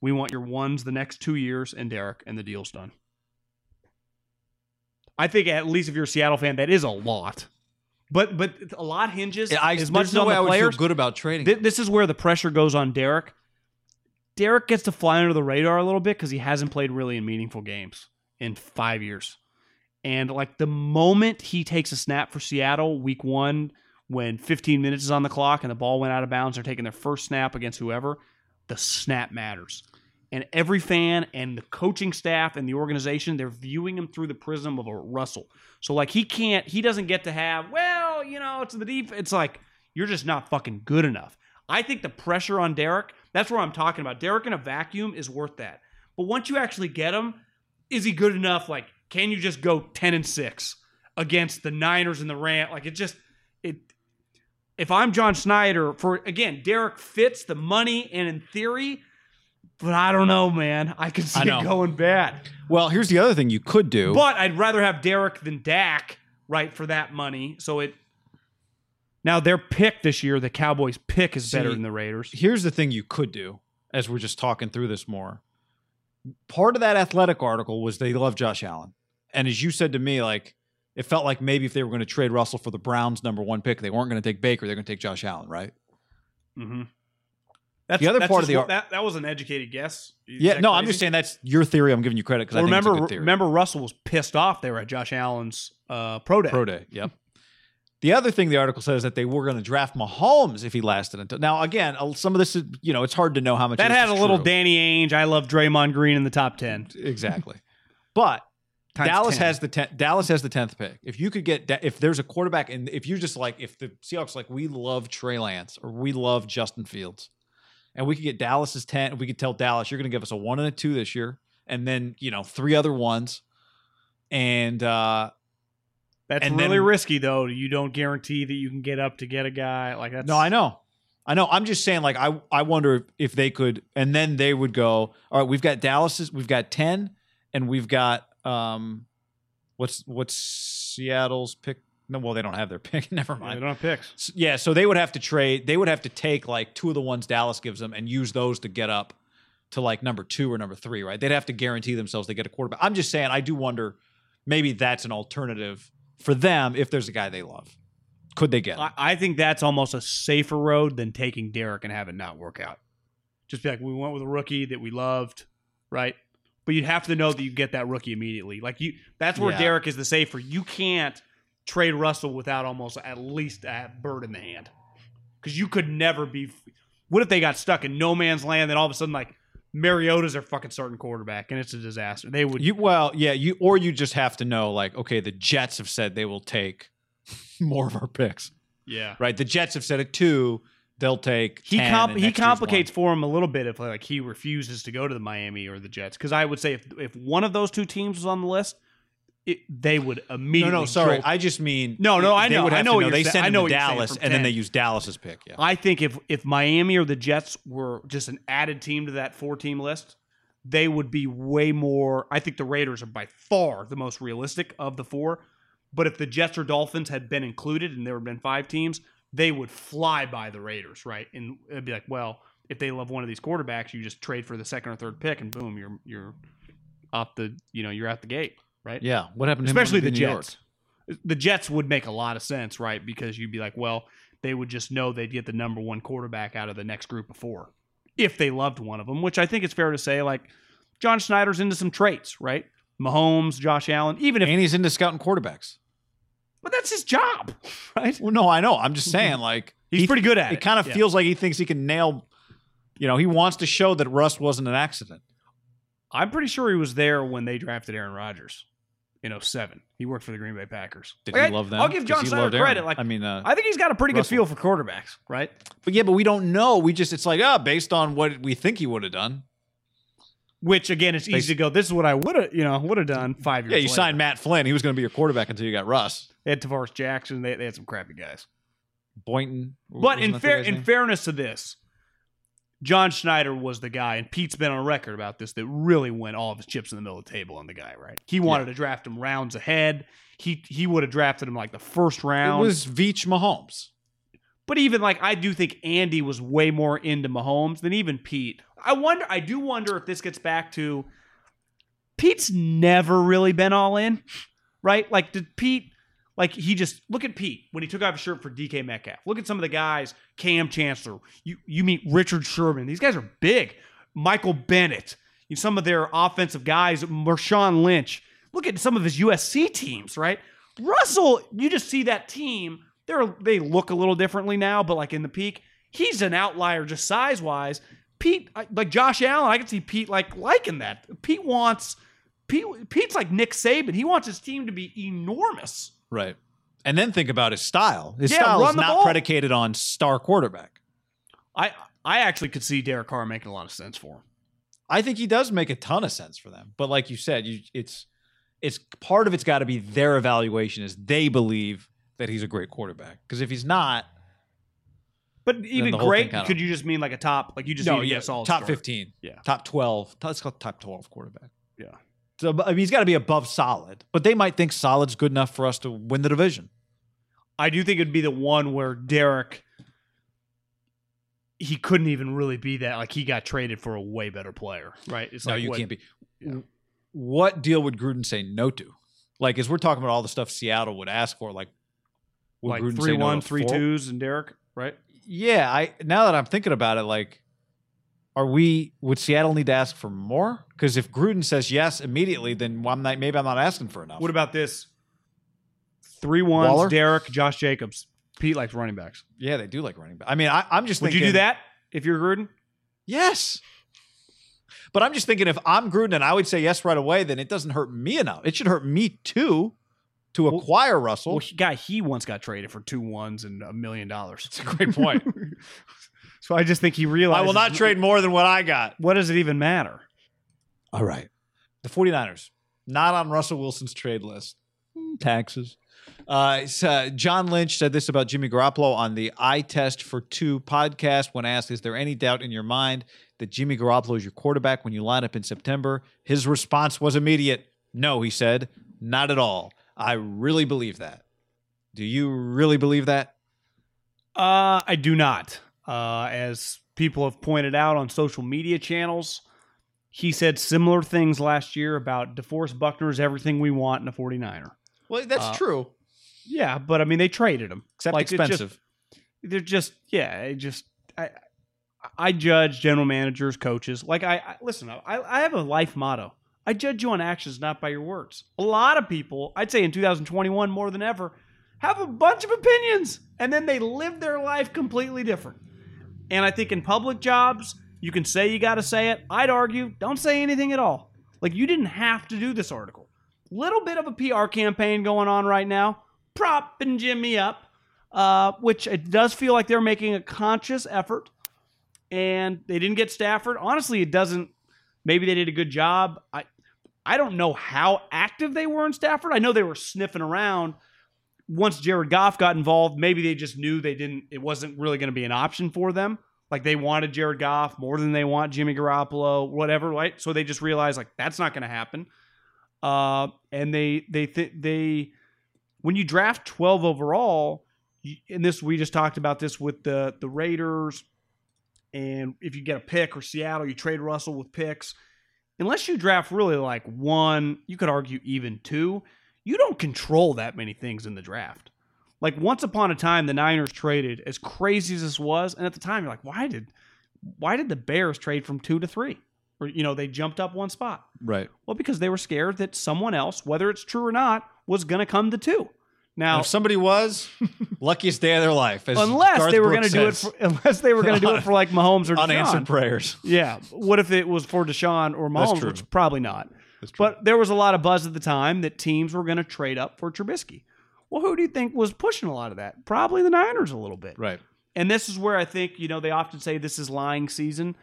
S2: We want your ones the next two years and Derek, and the deal's done. I think at least if you're a Seattle fan, that is a lot. But but a lot hinges
S1: I,
S2: as
S1: there's
S2: much as
S1: no
S2: on
S1: way
S2: the
S1: I would
S2: players.
S1: feel good about trading.
S2: Th- this is where the pressure goes on Derek. Derek gets to fly under the radar a little bit because he hasn't played really in meaningful games in five years. And like the moment he takes a snap for Seattle, week one, when 15 minutes is on the clock and the ball went out of bounds, they're taking their first snap against whoever, the snap matters. And every fan and the coaching staff and the organization, they're viewing him through the prism of a Russell. So like he can't, he doesn't get to have, well, you know, it's the deep. It's like you're just not fucking good enough. I think the pressure on Derek, that's where I'm talking about. Derek in a vacuum is worth that. But once you actually get him, is he good enough? Like, can you just go 10 and 6 against the Niners and the Ram. Like it just it. If I'm John Schneider, for again, Derek fits the money and in theory, but I don't know, man. I can see
S1: I
S2: it going bad.
S1: Well, here's the other thing you could do.
S2: But I'd rather have Derek than Dak, right, for that money. So it. Now their pick this year, the Cowboys' pick is better than the Raiders.
S1: here's the thing you could do as we're just talking through this more. Part of that athletic article was they love Josh Allen. And as you said to me, like it felt like maybe if they were going to trade Russell for the Browns number one pick, they weren't going to take Baker, they're going to take Josh Allen, right?
S2: Mm-hmm. That's,
S1: The other
S2: that's
S1: part of the ar-
S2: that that was an educated guess. Is
S1: Yeah, no, I'm just saying that's your theory. I'm giving you credit because
S2: Well,
S1: I think
S2: remember,
S1: it's a good theory.
S2: remember, Russell was pissed off. there at Josh Allen's uh, pro day.
S1: Pro day. Yep. The other thing the article says that they were going to draft Mahomes if he lasted until now. Again, some of this is you know it's hard to know how much
S2: that had a
S1: is
S2: little. Danny Ainge. I love Draymond Green in the top ten.
S1: exactly, but
S2: Times
S1: Dallas
S2: 10.
S1: has the ten, Dallas has the tenth pick. If you could get if there's a quarterback and if you're just like if the Seahawks like we love Trey Lance or we love Justin Fields, and we could get Dallas's ten, we could tell Dallas you're going to give us a one and a two this year, and then you know three other ones, and uh
S2: That's
S1: and
S2: really
S1: then-
S2: risky, though. You don't guarantee that you can get up to get a guy like that.
S1: No, I know. I know. I'm just saying, like, I I wonder if, they could, and then they would go, all right, we've got Dallas's, we've got 10, and we've got um what's what's Seattle's pick? No, well, they don't have their pick. Never
S2: Yeah, they
S1: mind.
S2: don't have picks.
S1: S- Yeah, so they would have to trade, they would have to take like two of the ones Dallas gives them and use those to get up to like number two or number three, right? They'd have to guarantee themselves they get a quarterback. I'm just saying, I do wonder maybe that's an alternative for them if there's a guy they love. Could they get?
S2: I, I think that's almost a safer road than taking Derek and have it not work out. Just be like, we went with a rookie that we loved, right? But you'd have to know that you get that rookie immediately. Like you, that's where
S1: Yeah.
S2: Derek is the safer. You can't trade Russell without almost at least a bird in the hand, because you could never be. What if they got stuck in no man's land? Then all of a sudden, like Mariota's their fucking starting quarterback, and it's a disaster. They would.
S1: You well, yeah, you or you just have to know like, okay, the Jets have said they will take more of our picks,
S2: yeah.
S1: right? The Jets have said it too. They'll take.
S2: He
S1: 10
S2: comp- he complicates for him a little bit if like he refuses to go to the Miami or the Jets because I would say if if one of those two teams was on the list, it, they would immediately.
S1: no, no, sorry.
S2: jolt-
S1: I just mean
S2: No, no, I know, I know what
S1: know.
S2: you're
S1: They
S2: saying.
S1: send
S2: I know
S1: to
S2: what you're saying
S1: Dallas, and then they use Dallas's pick. Yeah,
S2: I think if if Miami or the Jets were just an added team to that four team list, they would be way more. I think the Raiders are by far the most realistic of the four. But if the Jets or Dolphins had been included and there had been five teams, they would fly by the Raiders, right? And it'd be like, well, if they love one of these quarterbacks, you just trade for the second or third pick, and boom, you're you're up the you know you're at the gate, right?
S1: yeah. What happened? to
S2: especially the
S1: in New York?
S2: Jets. The Jets would make a lot of sense, right? Because you'd be like, well, they would just know they'd get the number one quarterback out of the next group of four if they loved one of them, which I think it's fair to say, like John Schneider's into some traits, right? Mahomes, Josh Allen, even if,
S1: and he's into scouting quarterbacks.
S2: but that's his job, right?
S1: Well, no, I know. I'm just saying, mm-hmm. like
S2: He's
S1: he-
S2: pretty good at it.
S1: It kind of
S2: Yeah.
S1: feels like he thinks he can nail. You know, he wants to show that Russ wasn't an accident.
S2: I'm pretty sure he was there when they drafted Aaron Rodgers in 07. He worked for the Green Bay Packers.
S1: Did
S2: Like,
S1: he
S2: I-
S1: love them?
S2: I'll give John
S1: he
S2: Schneider
S1: loved Aaron.
S2: credit. Like,
S1: I mean, uh,
S2: I think he's got a pretty good feel for quarterbacks, right?
S1: but yeah, but we don't know. We just it's like ah, based on what we think he would have done.
S2: Which again, it's easy to go. This is what I would have, you know, would have done five years.
S1: Yeah, you
S2: later.
S1: signed Matt Flynn. He was going to be your quarterback until you got Russ
S2: They had Tarvaris Jackson. They, they had some crappy guys.
S1: Boynton.
S2: But in fair, in
S1: name?
S2: fairness to this, John Schneider was the guy, and Pete's been on record about this. That really went all of his chips in the middle of the table on the guy. Right? He wanted to draft him rounds ahead. He he would have drafted him like the first round.
S1: it was Veach Mahomes.
S2: But even like I do think Andy was way more into Mahomes than even Pete. I wonder I do wonder if this gets back to Pete's never really been all in, right? Like did Pete like he just look at Pete when he took off his shirt for DK Metcalf. Look at some of the guys, Kam Chancellor. You you meet Richard Sherman. These guys are big. Michael Bennett. You some of their offensive guys, Marshawn Lynch. Look at some of his USC teams, right? Russell, you just see that team. They're they look a little differently now, but like in the peak, he's an outlier just size wise. Pete, like Josh Allen, I can see Pete like liking that. Pete wants Pete. Pete's like Nick Saban. He wants his team to be enormous.
S1: Right. And then think about his style. His
S2: Yeah,
S1: style is not
S2: ball.
S1: predicated on star quarterback.
S2: I I actually could see Derek Carr making a lot of sense for him.
S1: I think he does make a ton of sense for them. But like you said, you it's it's part of it's got to be their evaluation is they believe that he's a great quarterback. Because if he's not,
S2: But even
S1: the
S2: great, could you just mean like a top? Like you just
S1: no, yeah, top
S2: start?
S1: 15,
S2: Yeah.
S1: top 12, let's go top 12 quarterback.
S2: Yeah.
S1: So I mean, he's got to be above solid, but they might think solid's good enough for us to win the division.
S2: I do think it'd be the one where Derek he couldn't even really be that. Like he got traded for a way better player, right? It's
S1: no,
S2: like
S1: you
S2: what-
S1: can't be.
S2: Yeah.
S1: What deal would Gruden say no to? Like, as we're talking about all the stuff Seattle would ask for, like, would
S2: like
S1: Gruden
S2: three
S1: say no
S2: one,
S1: to
S2: three
S1: four?
S2: twos, and Derek, right?
S1: Yeah, I now that I'm thinking about it, like, are we? Would Seattle need to ask for more? Because if Gruden says yes immediately, then I'm not. Maybe I'm not asking for enough.
S2: What about this? Three ones,
S1: Waller?
S2: Derek, Josh Jacobs. Pete likes running backs.
S1: yeah, they do like running back. I mean, I, I'm just.
S2: Would you do that if you're Gruden?
S1: Yes. But I'm just thinking if I'm Gruden and I would say yes right away, then it doesn't hurt me enough. It should hurt me too to
S2: Well-
S1: acquire Russell.
S2: Well, he, guy, he once got traded for two ones and a million dollars.
S1: It's a great point.
S2: So I just think he realized
S1: I will not trade more than what I got.
S2: What does it even matter?
S1: All right. The 49ers, not on Russell Wilson's trade list. Hmm, Taxes. Uh, it's, uh, John Lynch said this about Jimmy Garoppolo on the Eye Test for Two podcast when asked, Is there any doubt in your mind that Jimmy Garoppolo is your quarterback when you line up in September? His response was immediate. No, he said, not at all. I really believe that. Do you really believe that?
S2: Uh, I do not. Uh, as people have pointed out on social media channels, he said similar things last year about DeForest Buckner is everything we want in a 49er.
S1: Well, that's
S2: Uh,
S1: true,
S2: Yeah, but I mean, they traded him.
S1: except
S2: like, it just-
S1: expensive.
S2: they're just yeah it just i i judge general managers coaches like i, I listen I, I have a life motto i judge you on actions not by your words a lot of people i'd say in 2021 more than ever have a bunch of opinions and then they live their life completely different and i think in public jobs you can say you got to say it i'd argue don't say anything at all like you didn't have to do this article little bit of a pr campaign going on right now propping jimmy up uh, which it does feel like they're making a conscious effort. And they didn't get Stafford. Honestly, it doesn't. Maybe they did a good job. I I don't know how active they were in Stafford. I know they were sniffing around. Once Jared Goff got involved, maybe they just knew they didn't. It wasn't really going to be an option for them. Like they wanted Jared Goff more than they want Jimmy Garoppolo, whatever, right? So they just realized like that's not going to happen. Uh, and they they th- they when you draft 12 overall, you- and this we just talked about this with the the Raiders, and if you get a pick or Seattle, you trade Russell with picks. Unless you draft really like one, you could argue even two. You don't control that many things in the draft. Like once upon a time, the Niners traded as crazy as this was, and at the time you're like, why did why did the Bears trade from two to three? Or you know they jumped up one spot.
S1: Right.
S2: Well, because they were scared that someone else, whether it's true or not, was going to come to two. Now,
S1: if somebody was, luckiest day of their life. as
S2: unless
S1: Garth
S2: they were going to do it, for, unless they were going to do it for like Mahomes or Deshaun.
S1: unanswered prayers.
S2: Yeah. What if it was for Deshaun or Mahomes? Which probably not. But there was a lot of buzz at the time that teams were going to trade up for Trubisky. Well, who do you think was pushing a lot of that? Probably the Niners a little bit.
S1: right.
S2: And this is where I think, you know, they often say this is lying season.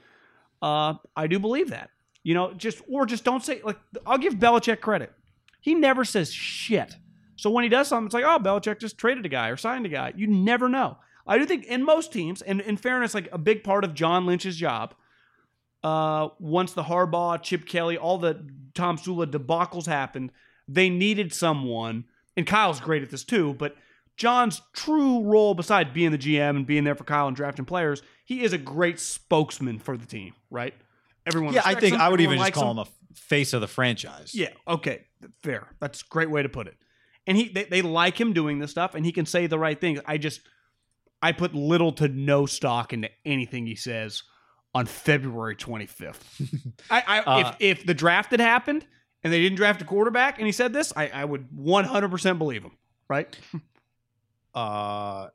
S2: Uh, I do believe that. You know, just or just don't say like I'll give Belichick credit. He never says shit. So when he does something, it's like, oh, Belichick just traded a guy or signed a guy. You never know. I do think in most teams, and in fairness, like a big part of John Lynch's job, uh, once the Harbaugh, Chip Kelly, all the Tom Sula debacles happened, they needed someone, and Kyle's great at this too, but John's true role, besides being the GM and being there for Kyle and drafting players, he is a great spokesman for the team, right? Everyone
S1: Yeah, I think
S2: him,
S1: I would even just call
S2: him.
S1: him a face of the franchise.
S2: Yeah, okay, fair. That's a great way to put it. And he they, they like him doing this stuff, and he can say the right things. I just I put little to no stock into anything he says on February 25th. I, I
S1: Uh,
S2: if if the draft had happened and they didn't draft a quarterback and he said this, I, I would 100% believe him, right?
S1: Uh,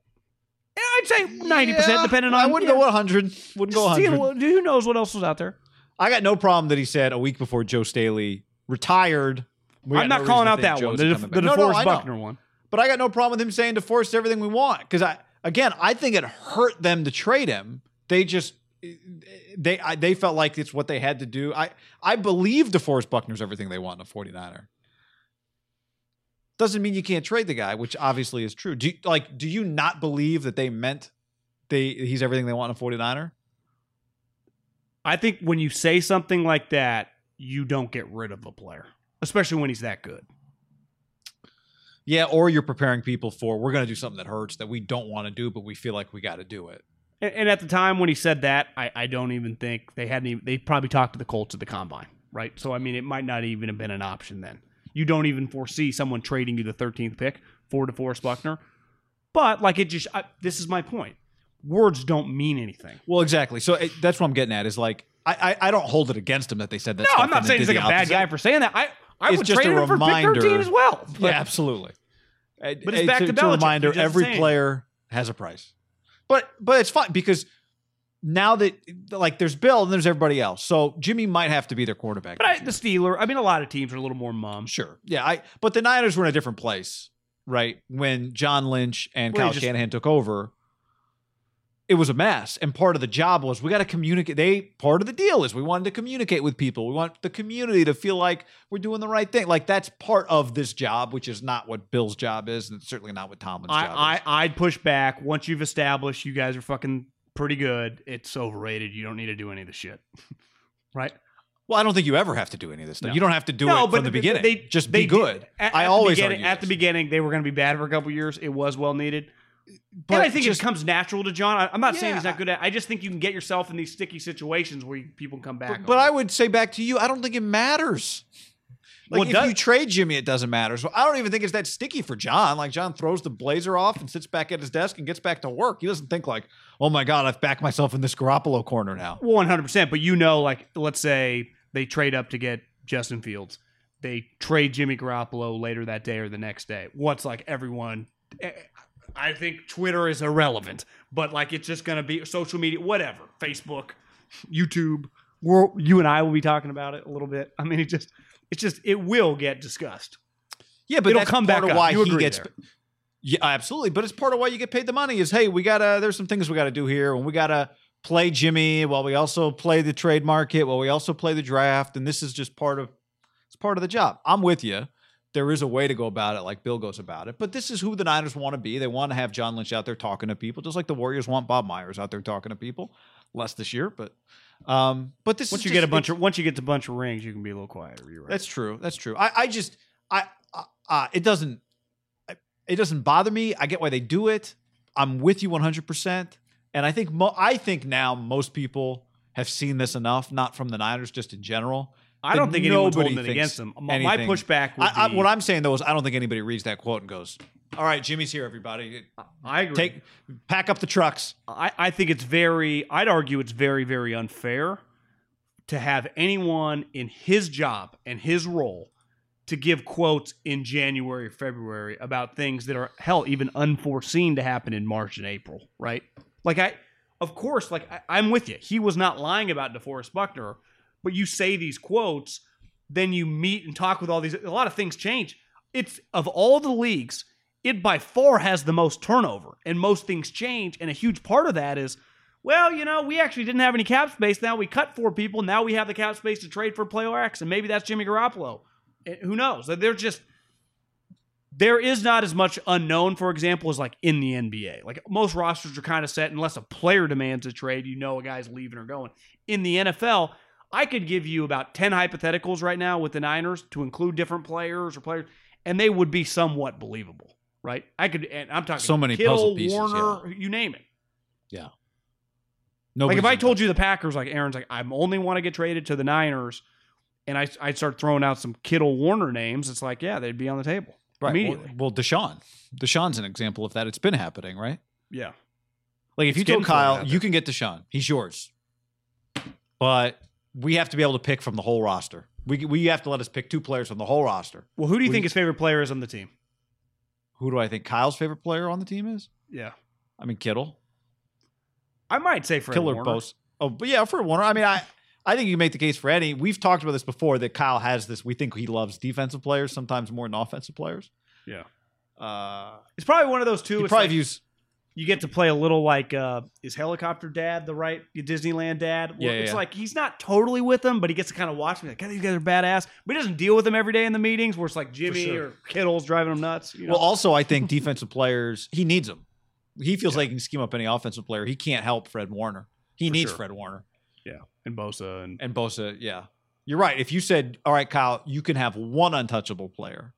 S2: And I'd say 90%
S1: yeah,
S2: depending on
S1: I wouldn't
S2: yeah,
S1: go 100. Wouldn't go
S2: just seeing
S1: 100.
S2: what- who knows what else was out there.
S1: I got no problem that he said a week before Joe Staley retired.
S2: I'm
S1: no
S2: not calling out
S1: think
S2: that one. The,
S1: coming
S2: the
S1: back. No, no,
S2: DeForest
S1: know.
S2: Buckner one.
S1: But I got no problem with him saying DeForest everything we want because I again I think it hurt them to trade him. They just they I, they felt like it's what they had to do. I I believe DeForest Buckner's everything they want in a 49er. doesn't mean you can't trade the guy, which obviously is true. Do you, like do you not believe that they meant they he's everything they want in a 49er?
S2: I think when you say something like that, you don't get rid of a player, especially when he's that good.
S1: Yeah, or you're preparing people for we're going to do something that hurts that we don't want to do, but we feel like we got to do it.
S2: And, and at the time when he said that, I, I don't even think they hadn't even, they probably talked to the Colts at the combine, right? So, I mean, it might not even have been an option then. You don't even foresee someone trading you the 13th pick for DeForest Buckner. But, like, it just, I, this is my point. Words don't mean anything.
S1: Well, exactly. So it, that's what I'm getting at is like I, I I don't hold it against him that they said that.
S2: No, I'm not saying he's like a
S1: the
S2: bad guy for saying that. I, I
S1: It's
S2: would
S1: just
S2: trade
S1: a
S2: him for pick
S1: reminder.
S2: 13 as well.
S1: Yeah, absolutely.
S2: But it's back to
S1: it's a reminder:
S2: He does the
S1: every player has a price. But but it's fine because now that like there's Bill and there's everybody else, so Jimmy might have to be their quarterback.
S2: But I, the Steeler, I mean, a lot of teams are a little more mum.
S1: Sure. Yeah. I but the Niners were in a different place, right? When John Lynch and
S2: Well,
S1: Kyle
S2: just-
S1: Shanahan took over, it was a mess. And part of the job was we got to communicate. They part of the deal is we wanted to communicate with people. We want the community to feel like we're doing the right thing. Like that's part of this job, which is not what Bill's job is, and it's certainly not what Tomlin's job
S2: I,
S1: is.
S2: I I'd push back once you've established you guys are fucking pretty good. It's overrated. You don't need to do any of the shit, right?
S1: well, I don't think you ever have to do any of this stuff.
S2: No.
S1: You don't have to do it from the beginning.
S2: They
S1: just
S2: they
S1: be good.
S2: At,
S1: I
S2: at the
S1: always argue
S2: at the beginning they were going to be bad for a couple years. It was well needed.
S1: But
S2: and I think
S1: just-
S2: it comes natural to John. I, I'm not saying he's not good at. I just think you can get yourself in these sticky situations where you, people come back.
S1: But, but I would say back to you, I don't think it matters. Like
S2: Well,
S1: if
S2: does-
S1: you trade Jimmy, it doesn't matter. So I don't even think it's that sticky for John. Like John throws the blazer off and sits back at his desk and gets back to work. He doesn't think like, oh my god, I've backed myself in this Garoppolo corner now.
S2: 100. percent But you know, like let's say they trade up to get Justin Fields. They trade Jimmy Garoppolo later that day or the next day. What's like everyone? Eh, I think Twitter is irrelevant, but like it's just gonna be social media, whatever, Facebook, YouTube. We're, you and I will be talking about it a little bit. I mean, it just, it's just, it will get discussed.
S1: Yeah, but
S2: It'll come back
S1: of
S2: up. You
S1: he
S2: agree
S1: gets.
S2: there.
S1: Yeah, absolutely. But it's part of why you get paid the money. Is hey, we gotta. There's some things we gotta do here, and we gotta play Jimmy while we also play the trade market, while we also play the draft, and this is just part of. It's part of the job. I'm with you. There is a way to go about it, like Bill goes about it. But this is who the Niners want to be. They want to have John Lynch out there talking to people, just like the Warriors want Bob Myers out there talking to people. Less this year, but um, but this
S2: Once
S1: is
S2: you get a bunch of, once you get to a bunch of rings, you can be a little quieter. You're right.
S1: that's true. That's true. I, I just, I, uh, uh, it doesn't, it doesn't bother me. I get why they do it. I'm with you 100. percent And I think, mo- I think now most people have seen this enough, not from the Niners, just in general.
S2: I don't think anyone's holding it
S1: thinks
S2: against them. My, my pushback would
S1: I, I,
S2: be,
S1: what I'm saying though is, I don't think anybody reads that quote and goes, "All right, Jimmy's here, everybody.
S2: I agree.
S1: Take, pack up the trucks."
S2: I, I think it's very, I'd argue it's very, very unfair to have anyone in his job and his role to give quotes in January or February about things that are, hell, even unforeseen to happen in March and April, right? Like, I, of course, like, I, I'm with you. He was not lying about DeForest Buckner, but you say these quotes, then you meet and talk with all these, a lot of things change. It's, of all the leagues, it by far has the most turnover and most things change. And a huge part of that is, well, you know, we actually didn't have any cap space. Now we cut four people. Now we have the cap space to trade for player X, and maybe that's Jimmy Garoppolo. Who knows? They're just there is not as much unknown, for example, as like in the NBA. Like most rosters are kind of set unless a player demands a trade, you know a guy's leaving or going. In the NFL, I could give you about 10 hypotheticals right now with the Niners to include different players or players, and they would be somewhat believable, right? I could, and I'm talking
S1: So many
S2: Kittle,
S1: puzzle pieces,
S2: Warner, you name it. Yeah.
S1: No,
S2: Like if I told you the Packers, like Aaron's like, I only want to get traded to the Niners, and I I'd start throwing out some Kittle Warner names, it's like, yeah, they'd be on the table
S1: right,
S2: immediately.
S1: Well, well, Deshaun, Deshaun's an example of that. It's been happening, right?
S2: yeah.
S1: Like if
S2: It's
S1: you told Kyle, you can get Deshaun, he's yours, but we have to be able to pick from the whole roster. We we have to let us pick two players from the whole roster.
S2: Well, who do you
S1: do
S2: think
S1: you-
S2: his favorite player is on the team?
S1: Who do I think Kyle's favorite player on the team is?
S2: Yeah,
S1: I mean Kittle,
S2: I might say Fred
S1: Killer. Bosa. Oh, but yeah, for Warner. I mean, I I think you can make the case for any. We've talked about this before that Kyle has this. We think he loves defensive players sometimes more than offensive players.
S2: Yeah,
S1: Uh,
S2: it's probably one of those two.
S1: he probably
S2: like-
S1: views.
S2: You get to play a little like uh, is helicopter dad the right Disneyland dad? Well,
S1: Yeah, yeah,
S2: it's
S1: yeah.
S2: like he's not totally with them, but he gets to kind of watch me like, God, these guys are badass. But he doesn't deal with them every day in the meetings where it's like Jimmy
S1: sure.
S2: or Kittle's driving him nuts. You know?
S1: Well, also, I think defensive players, he needs them. He feels like he can scheme up any offensive player. He can't help Fred Warner. He
S2: For
S1: needs
S2: sure.
S1: Fred Warner.
S2: yeah, and Bosa and
S1: And Bosa, yeah. You're right. If you said, all right, Kyle, you can have one untouchable player,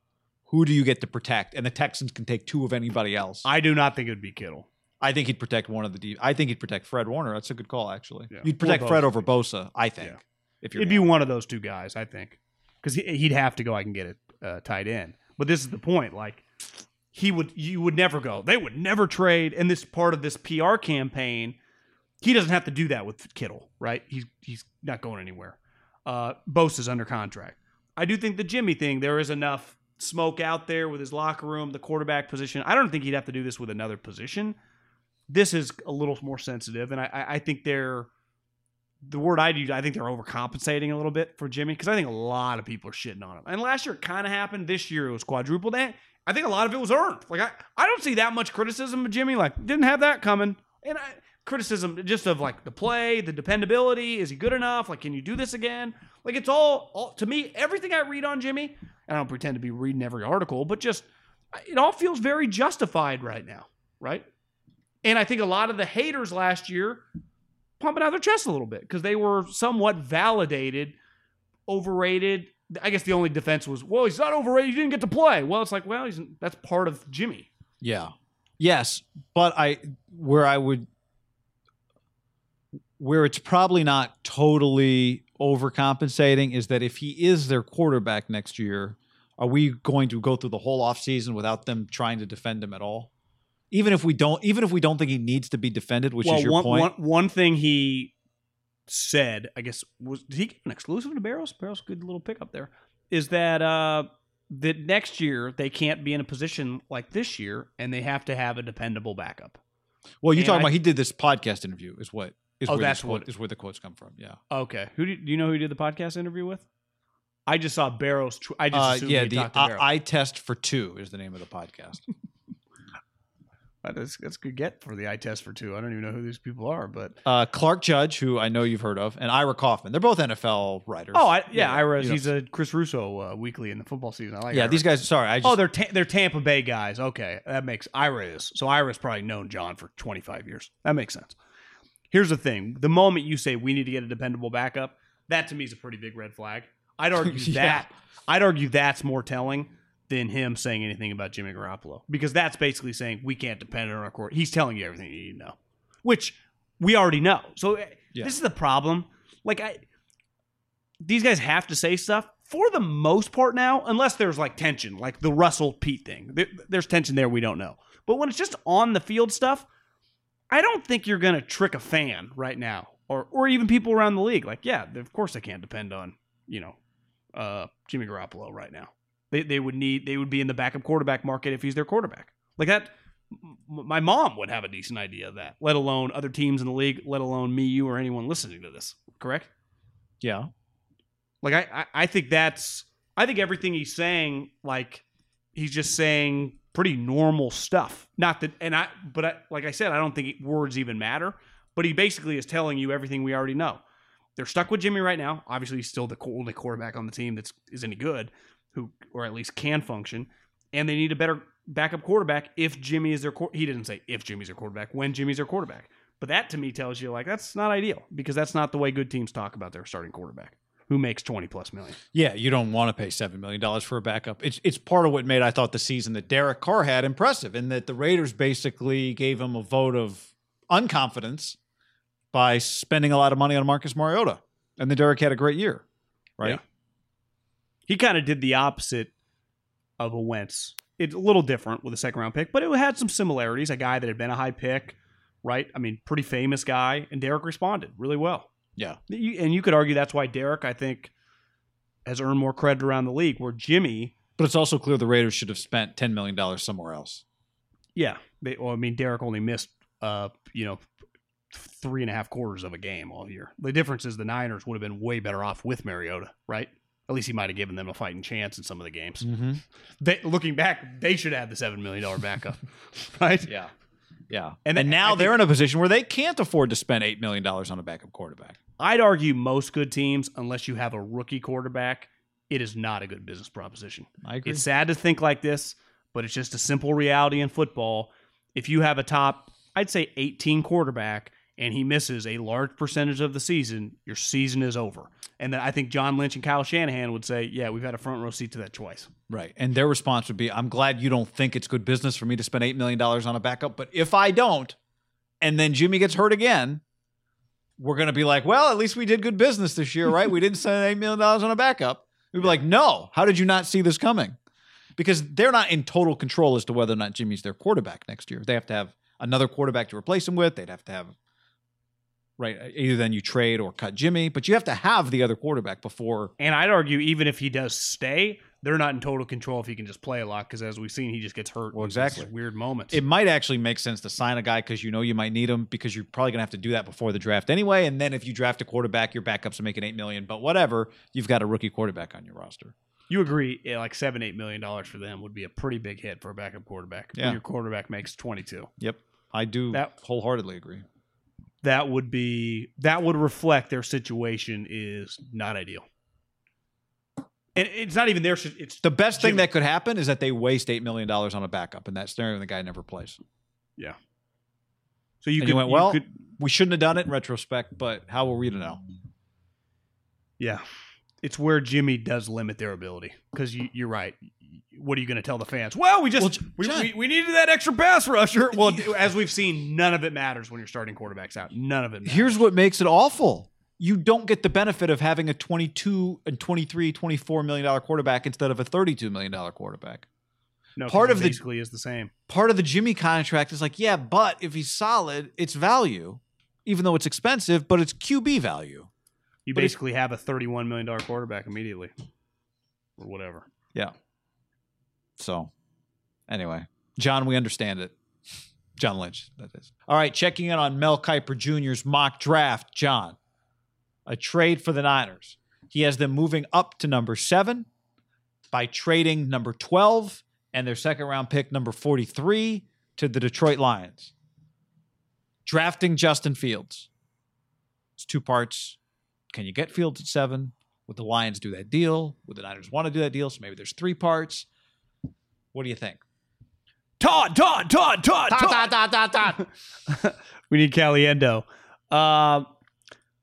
S1: who do you get to protect? And the Texans can take two of anybody else. I,
S2: I do not think it would be Kittle.
S1: Think he'd protect one of the deep. I think he'd protect Fred Warner. That's a good call, actually.
S2: Yeah.
S1: You'd
S2: Or
S1: protect Fred
S2: Bosa.
S1: over Bosa, I think.
S2: Yeah.
S1: If you're
S2: It'd be one of those two guys, I think, because he, he'd have to go. I can get it uh, tied in. But this is the point. Like he would, you would never go. They would never trade. And this part of this PR campaign, he doesn't have to do that with Kittle, right? He's he's not going anywhere. Uh, Bosa's under contract. I do think the Jimmy thing. There is enough smoke out there with his locker room, the quarterback position. I don't think he'd have to do this with another position. This is a little more sensitive, and I, I think they're the word I use, I think they're overcompensating a little bit for Jimmy because I think a lot of people are shitting on him. And last year it kind of happened. This year it was quadrupled. And I think a lot of it was earned. Like I, I don't see that much criticism of Jimmy. Like didn't have that coming. And I, criticism just of like the play, the dependability. Is he good enough? Like can you do this again? Like it's all, all to me. Everything I read on Jimmy, and I don't pretend to be reading every article, but just it all feels very justified right now, right? And I think a lot of the haters last year pumping out their chest a little bit because they were somewhat validated, overrated. I guess the only defense was, well, he's not overrated. He didn't get to play. Well, it's like, well, he's that's part of Jimmy.
S1: Yeah. Yes, but I where I would where it's probably not totally overcompensating is that if he is their quarterback next year, are we going to go through the whole offseason without them trying to defend him at all? Even if we don't even if we don't think he needs to be defended, which is your
S2: one,
S1: point.
S2: One, one thing he said, I guess, was did he give an exclusive to Barrows? Barrows, good little pickup there. Is that uh, that next year they can't be in a position like this year, and they have to have a dependable backup.
S1: well, you
S2: and
S1: talking
S2: I-
S1: about he did this podcast interview is what is
S2: Oh,
S1: where
S2: that's
S1: quote,
S2: what-
S1: is where the quotes come from. Yeah.
S2: Okay, who do, do you know who he did the podcast interview with? I just saw Barrows. Tw- I just
S1: Uh, yeah,
S2: he
S1: the I, I test for two is the name of the podcast.
S2: That's that's a good get for the eye test for two. I don't even know who these people are, but
S1: uh, Clark Judge, who I know you've heard of, and Ira Kaufman. They're both NFL writers.
S2: oh, I, yeah, Ira.
S1: you know.
S2: He's a Chris Russo uh, weekly in the football season. I like.
S1: yeah.
S2: Ira.
S1: These guys. Sorry, I just.
S2: Oh, they're ta- they're Tampa Bay guys. Okay, that makes Ira is so Ira's probably known John for twenty five years. That makes sense. Here's the thing: the moment you say we need to get a dependable backup, that to me is a pretty big red flag. I'd argue
S1: Yeah.
S2: that I'd argue that's more telling than him saying anything about Jimmy Garoppolo because that's basically saying we can't depend on our court. He's telling you everything you need to know, which we already know. So eh,
S1: Yeah.
S2: this is the problem. Like I, these guys have to say stuff for the most part now, unless there's like tension, like the Russell Pete thing. There, there's tension there we don't know. But when it's just on the field stuff, I don't think you're gonna trick a fan right now, or or even people around the league. Like, yeah, of course I can't depend on you know uh, Jimmy Garoppolo right now. They they would need they would be in the backup quarterback market if he's their quarterback. Like that. My mom would have a decent idea of that, let alone other teams in the league, let alone me, you, or anyone listening to this. Correct?
S1: yeah.
S2: Like I, I, I think that's I think everything he's saying, like he's just saying pretty normal stuff. Not that, and I, but I, like I said, I don't think words even matter. But he basically is telling you everything we already know. They're stuck with Jimmy right now. Obviously, he's still the only quarterback on the team that's is any good, who or at least can function. And they need a better backup quarterback if Jimmy is their. He didn't say if Jimmy's their quarterback. When Jimmy's their quarterback. But that to me tells you like that's not ideal because that's not the way good teams talk about their starting quarterback who makes 20 plus million.
S1: Yeah, you don't want to pay seven million dollars for a backup. It's it's part of what made I thought the season that Derek Carr had impressive, and that the Raiders basically gave him a vote of unconfidence by spending a lot of money on Marcus Mariota, and then Derek had a great year, right?
S2: Yeah. He kind of did the opposite of a Wentz. It's a little different with a second round pick, but it had some similarities. A guy that had been a high pick, right? I mean, pretty famous guy, and Derek responded really well.
S1: Yeah.
S2: And you could argue that's why Derek, I think, has earned more credit around the league. Where Jimmy,
S1: But it's also clear the Raiders should have spent ten million dollars somewhere else.
S2: yeah, they, well, I mean, Derek only missed, uh, you know, three and a half quarters of a game all year. The difference is the Niners would have been way better off with Mariota, right? At least he might have given them a fighting chance in some of the games.
S1: Mm-hmm.
S2: They, looking back, they should have the seven million dollar backup, right?
S1: Yeah. Yeah.
S2: And
S1: And,
S2: then-
S1: now
S2: I
S1: they're
S2: think-
S1: in a position where they can't afford to spend $8 million on a backup quarterback.
S2: I'd argue most good teams, unless you have a rookie quarterback, it is not a good business proposition.
S1: I agree.
S2: It's sad to think like this, but it's just a simple reality in football. If you have a top, I'd say 18 quarterback, and he misses a large percentage of the season, your season is over. And then I think John Lynch and Kyle Shanahan would say, yeah, we've had a front row seat to that twice.
S1: Right. And their response would be I'm glad you don't think it's good business for me to spend $8 million on a backup. But if I don't, and then Jimmy gets hurt again, we're going to be like, well, at least we did good business this year, right? we didn't spend $8 million on a backup. We'd be like, no, how did you not see this coming? Because they're not in total control as to whether or not Jimmy's their quarterback next year. They have to have another quarterback to replace him with. They'd have to have, right? Either then you trade or cut Jimmy, but you have to have the other quarterback before.
S2: And I'd argue even if he does stay, they're not in total control if he can just play a lot because as we've seen, he just gets hurt.
S1: Well, exactly.
S2: Weird moments.
S1: It might actually make sense to sign a guy because you know you might need him because you're probably gonna have to do that before the draft anyway. And then if you draft a quarterback, your backups are making eight million. But whatever, you've got a rookie quarterback on your roster.
S2: you agree, yeah, like seven, eight million dollars for them would be a pretty big hit for a backup quarterback. when
S1: Yeah.
S2: your quarterback makes twenty two.
S1: Yep, I do
S2: That-
S1: wholeheartedly agree.
S2: That would be that would reflect their situation is not ideal. And it's not even their. It's
S1: The best thing that could happen is that they waste eight million dollars on a backup, and that scenario the guy never plays.
S2: yeah. So you
S1: and
S2: could
S1: you went, well,
S2: could-
S1: we shouldn't have done it in retrospect, but how were we to know?
S2: yeah. It's where Jimmy does limit their ability because you, you're right. What are you going to tell the fans? Well, we just
S1: Well,
S2: we, we, we needed that extra pass rusher. Well, as we've seen, none of it matters when you're starting quarterbacks out. None of it. Matters.
S1: Here's what makes it awful. You don't get the benefit of having a 22 and 23, 24 million dollar quarterback instead of a 32 million dollar quarterback.
S2: no,
S1: part of the-
S2: basically is the same.
S1: part of the Jimmy contract is like, yeah, but if he's solid, it's value, even though it's expensive, but it's QB value.
S2: You
S1: But
S2: basically have a $31 million quarterback immediately or whatever.
S1: Yeah. So, anyway, John, we understand it. John Lynch, that is. All right, checking in on Mel Kiper Jr.'s mock draft. John, a trade for the Niners. He has them moving up to number seven by trading number 12 and their second round pick, number 43, to the Detroit Lions. Drafting Justin Fields. It's two parts. Can you get Fields at seven? Would the Lions do that deal? Would the Niners want to do that deal? So maybe there's three parts. What do you think?
S2: Todd, Todd, Todd, Todd, Todd. Todd Todd Todd. We need Caliendo. Uh,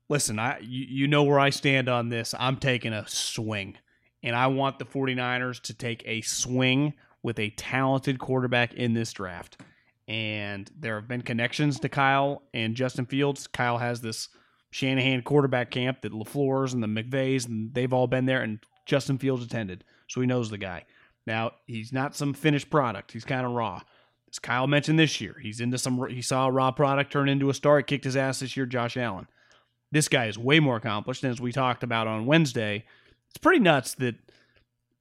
S2: listen, I you, you know where I stand on this. I'm taking a swing, and I want the 49ers to take a swing with a talented quarterback in this draft. And there have been connections to Kyle and Justin Fields. Kyle has this Shanahan quarterback camp that LaFleur's and the McVays, and they've all been there, and Justin Fields attended. So he knows the guy. Now, he's not some finished product. He's kind of raw. As Kyle mentioned this year, he's into some. He saw a raw product turn into a star. He kicked his ass this year. Josh Allen. This guy is way more accomplished, and as we talked about on Wednesday, it's pretty nuts that.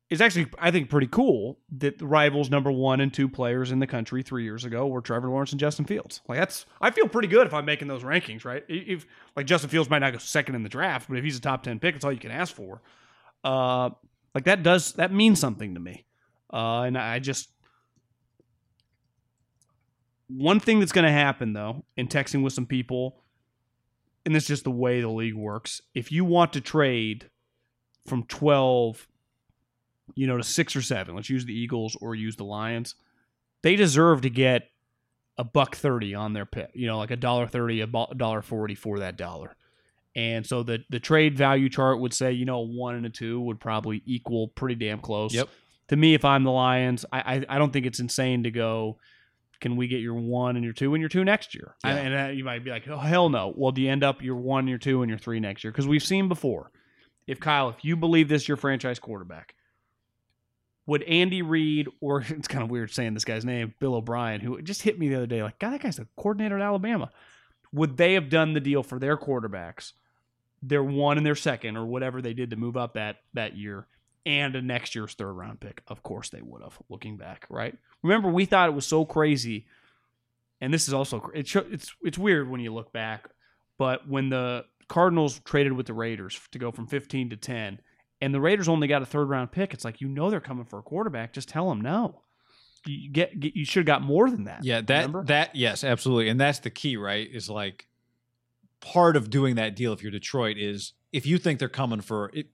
S2: It's actually, I think, pretty cool that the rivals number one and two players in the country three years ago were Trevor Lawrence and Justin Fields. Like that's, I feel pretty good if I'm making those rankings, right? If like Justin Fields might not go second in the draft, but if he's a top ten pick, it's all you can ask for. Uh, like that does that means something to me. Uh, and I just one thing that's going to happen though in texting with some people, and it's just the way the league works. If you want to trade from twelve, you know, to six or seven, let's use the Eagles or use the Lions. They deserve to get a buck thirty on their pick. You know, like a dollar thirty, a dollar forty for that dollar. And so the the trade value chart would say, you know, one and a two would probably equal pretty damn close
S1: Yep.
S2: To me, if I'm the Lions, I, I I don't think it's insane to go. Can we get your one and your two and your two next year?
S1: Yeah.
S2: And, and uh, you might be like, oh hell no. Well, do you end up your one, your two, and your three next year? Because we've seen before. If Kyle, if you believe this, your franchise quarterback, would Andy Reid or it's kind of weird saying this guy's name, Bill O'Brien, who just hit me the other day, like, God, that guy's a coordinator at Alabama. Would they have done the deal for their quarterbacks, their one and their second, or whatever they did to move up that that year? And a next year's third round pick. Of course they would have, looking back, right? Remember, we thought it was so crazy, and this is also it's it's weird when you look back, but when the Cardinals traded with the Raiders to go from 15 to 10, and the Raiders only got a third round pick, it's like you know they're coming for a quarterback. Just tell them no. you get, get you should have got more than that.
S1: Yeah, that
S2: remember?
S1: that yes, absolutely, and that's the key, right? Is like part of doing that deal. If you're Detroit, is if you think they're coming for it.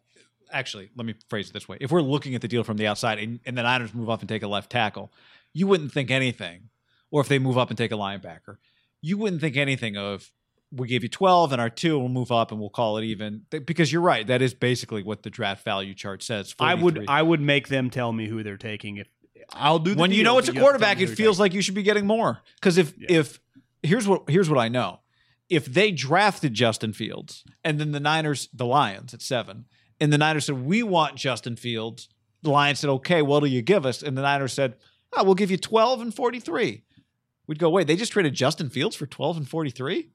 S1: Actually, let me phrase it this way: If we're looking at the deal from the outside, and, and the Niners move up and take a left tackle, you wouldn't think anything. Or if they move up and take a linebacker, you wouldn't think anything of we gave you 12 and our two will move up and we'll call it even because you're right that is basically what the draft value chart says
S2: I would I would make them tell me who they're taking if I'll do the
S1: when you know it's a
S2: but you have to tell
S1: quarterback, it feels like you should be getting more. Because if
S2: Yeah.
S1: if here's what here's what I know, if they drafted Justin Fields and then the Niners, the Lions at seven, and the Niners said we want Justin Fields, the Lions said okay, what do you give us? And the Niners said, oh, we'll give you twelve and forty three. We'd go wait, they just traded Justin Fields for twelve and forty three.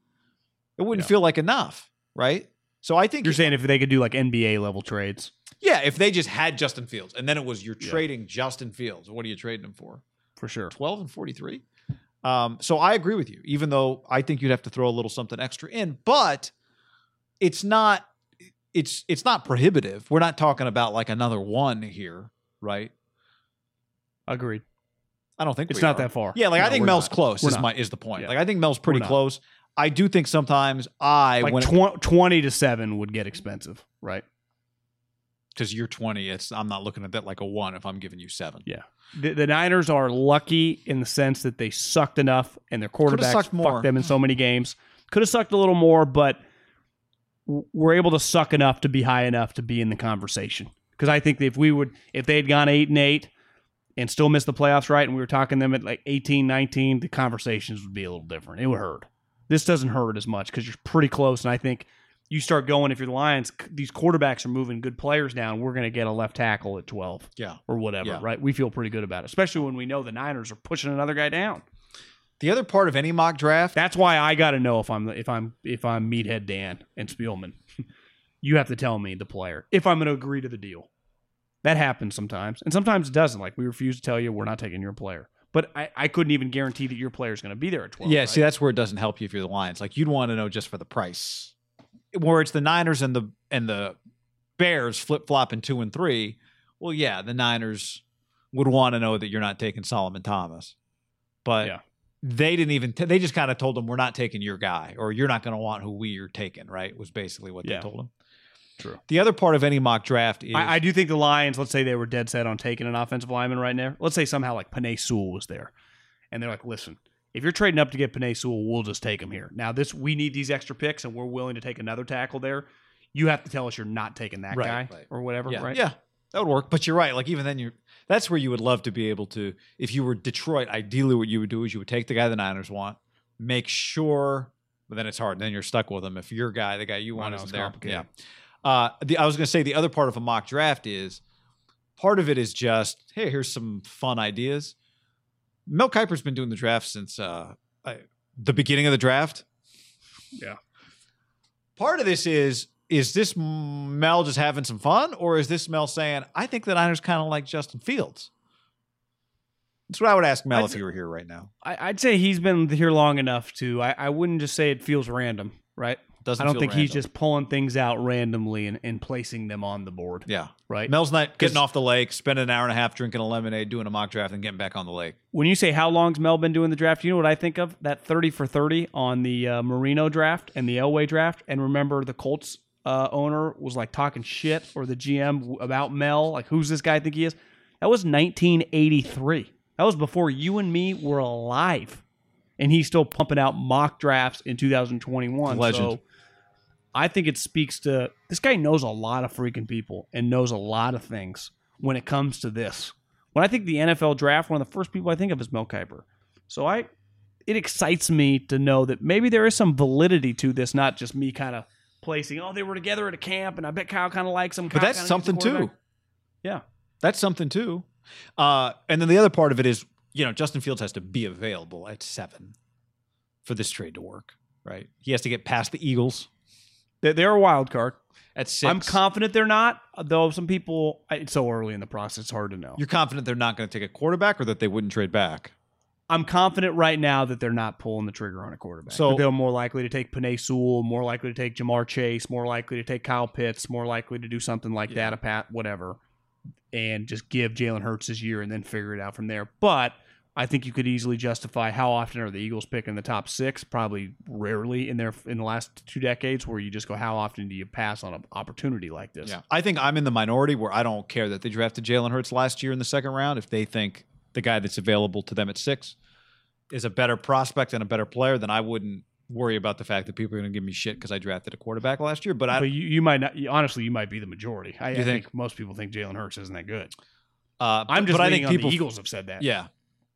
S1: It wouldn't
S2: Yeah.
S1: feel like enough, right? So I think
S2: You're saying if they could do like NBA level trades
S1: yeah, if they just had Justin Fields and then it was you're
S2: Yeah.
S1: trading Justin Fields, what are you trading him for?
S2: for sure.
S1: 12 and 43. Um, so I agree with you, even though I think you'd have to throw a little something extra in, but it's not it's it's not prohibitive. We're not talking about like another one here, right?
S2: Agreed.
S1: I don't think
S2: It's not
S1: are.
S2: that far.
S1: Yeah, like I think Mel's
S2: not.
S1: close
S2: We're
S1: is
S2: not.
S1: my is the point.
S2: Yeah.
S1: Like I think Mel's pretty close. I do think sometimes I
S2: Like
S1: when
S2: tw- 20 to 7 would get expensive, right?
S1: because you're 20, it's I'm not looking at that like a one if I'm giving you seven.
S2: Yeah. The, the Niners are lucky in the sense that they sucked enough and their quarterbacks fucked them in so hmm. many games. Could have sucked a little more, but we're able to suck enough to be high enough to be in the conversation. Because I think if we would, if they had gone eight and eight and still missed the playoffs, right, and we were talking them at like 18, 19, the conversations would be a little different. It would hurt. This doesn't hurt as much because you're pretty close, and I think you start going if you're the Lions. These quarterbacks are moving good players down. We're going to get a left tackle at 12
S1: Yeah.
S2: or whatever,
S1: Yeah.
S2: right? We feel pretty good about it, especially when we know the Niners are pushing another guy down.
S1: The other part of any mock draft,
S2: That's why I got to know if I'm if I'm if I'm Meathead Dan and Spielman. you have to tell me the player if I'm going to agree to the deal. That happens sometimes, and sometimes it doesn't. Like we refuse to tell you we're not taking your player, but I, I couldn't even guarantee that your player is going to be there at twelve.
S1: Yeah,
S2: right?
S1: see, that's where it doesn't help you if you're the Lions. Like you'd want to know just for the price. Where it's the Niners and the and the Bears flip flopping two and three. Well, yeah, the Niners would want to know that you're not taking Solomon Thomas, but
S2: Yeah.
S1: They didn't even. T- they just kind of told him we're not taking your guy, or you're not going to want who we are taking. Right? Was basically what
S2: Yeah.
S1: they told him.
S2: True.
S1: The other part of any mock draft is
S2: I, I do think the Lions, let's say they were dead set on taking an offensive lineman right now. Let's say somehow like Penei Sewell was there. And they're like, listen, if you're trading up to get Penei Sewell, we'll just take him here. Now, this we need these extra picks and we're willing to take another tackle there. You have to tell us you're not taking that
S1: Right,
S2: guy
S1: right.
S2: or whatever,
S1: yeah,
S2: right?
S1: yeah, that would work. But you're right. Like even then, you that's where you would love to be able to. If you were Detroit, ideally, what you would do is you would take the guy the Niners want, make sure. But then it's hard. And Then you're stuck with them if your guy, the guy you want, is there. Yeah. Uh, the, I was going to say the other part of a mock draft is part of it is just hey, here's some fun ideas. Mel Kiper's been doing the draft since uh, I, the beginning of the draft.
S2: Yeah.
S1: Part of this is is this Mel just having some fun, or is this Mel saying, "I think the Niners kind of like Justin Fields"? That's what I would ask Mel
S2: I'd
S1: if he were here right now.
S2: I, I'd say he's been here long enough to, I, I wouldn't just say it feels random, right?
S1: Doesn't
S2: I don't think he's just pulling things out randomly and, and placing them on the board,
S1: yeah.
S2: right?
S1: Mel's not getting off the lake, spending an hour and a half drinking a lemonade, doing a mock draft, and getting back on the lake.
S2: when you say how long's Mel been doing the draft, you know what I think of? That 30 for 30 on the uh, Marino draft and the Elway draft. And remember, the Colts uh, owner was like talking shit or the GM about Mel. Like, who's this guy I think he is? That was 1983. That was before you and me were alive. And he's still pumping out mock drafts in 2021.
S1: Legend.
S2: So I think it speaks to this guy knows a lot of freaking people and knows a lot of things when it comes to this. When I think the NFL draft, one of the first people I think of is Mel Kiper. So I, it excites me to know that maybe there is some validity to this, not just me kind of placing. Oh, they were together at a camp, and I bet Kyle kind of likes them.
S1: But that's
S2: kinda needs a
S1: something too.
S2: Yeah.
S1: That's something too. Uh, and then the other part of it is, you know, Justin Fields has to be available at seven for this trade to work, right? He has to get past the Eagles
S2: They- They're a wild card.
S1: at 6
S2: I'm confident they're not, though. Some people, it's so early in the process, it's hard to know.
S1: You're confident they're not going to take a quarterback, or that they wouldn't trade back.
S2: I'm confident right now that they're not pulling the trigger on a quarterback.
S1: So-
S2: they're more likely to take Penei Sewell, more likely to take Ja'Marr Chase, more likely to take Kyle Pitts, more likely to do something like that, a pat, whatever, and just give Jalen Hurts his year and then figure it out from there. But I think you could easily justify how often are the Eagles picking the top six? Probably rarely in their in the last two decades, where you just go, how often do you pass on an opportunity like this?
S1: Yeah, I think I'm in the minority where I don't care that they drafted Jalen Hurts last year in the second round. If they think the guy that's available to them at six is a better prospect and a better player, then I wouldn't worry about the fact that people are going to give me shit because I drafted a quarterback last year. But I,
S2: But you, you might not. Honestly, you might be the majority. I, I think?
S1: think?
S2: most people think Jalen Hurts isn't that good.
S1: uh,
S2: I'm just
S1: but I think people
S2: the Eagles have said that.
S1: Yeah.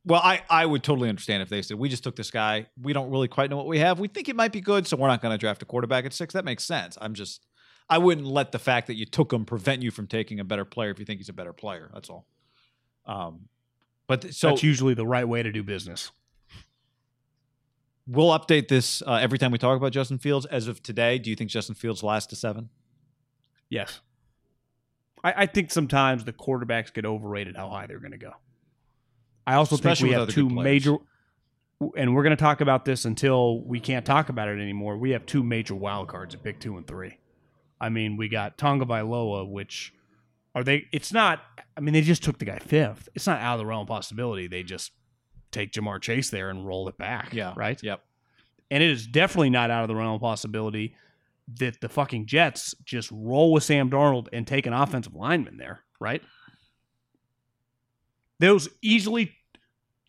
S1: Well, I, I would totally understand if they said we just took this guy. We don't really quite know what we have. We think it might be good, so we're not going to draft a quarterback at six. That makes sense. I'm just I wouldn't let the fact that you took him prevent you from taking a better player if you think he's a better player. That's all. Um, but so
S2: That's usually the right way to do business.
S1: we'll update this uh, every time we talk about Justin Fields. As of today, do you think Justin Fields lasts to seven?
S2: Yes. I, I think sometimes the quarterbacks get overrated how high they're going to go. I also
S1: Especially
S2: think we have two major, and we're going to talk about this until we can't talk about it anymore. We have two major wild cards at pick two and three. I mean, we got Tonga Vailoa, which are they? It's not. I mean, they just took the guy fifth. It's not out of the realm of possibility. They just take Ja'Marr Chase there and roll it back. Yeah. Right.
S1: Yep.
S2: And it is definitely not out of the realm of possibility that the fucking Jets just roll with Sam Darnold and take an offensive lineman there, right? Those easily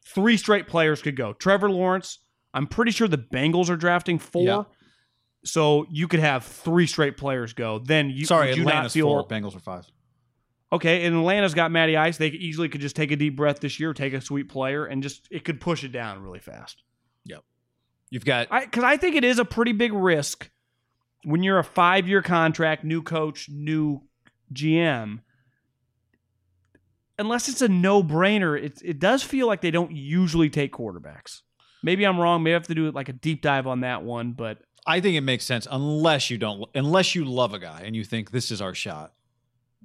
S2: three straight players could go. Trevor Lawrence, I'm pretty sure the Bengals are drafting four.
S1: Yeah.
S2: So you could have three straight players go. Then you
S1: Sorry,
S2: would you not
S1: Atlanta's
S2: feel
S1: four, Bengals are five.
S2: Okay. And Atlanta's got Matty Ice. They easily could just take a deep breath this year, take a sweet player, and just it could push it down really fast. Yep.
S1: You've got
S2: I because I think it is a pretty big risk when you're a five year contract, new coach, new GM. Unless it's a no brainer, it it does feel like they don't usually take quarterbacks. Maybe I'm wrong. Maybe I have to do like a deep dive on that one. But
S1: I think it makes sense unless you don't unless you love a guy and you think this is our shot.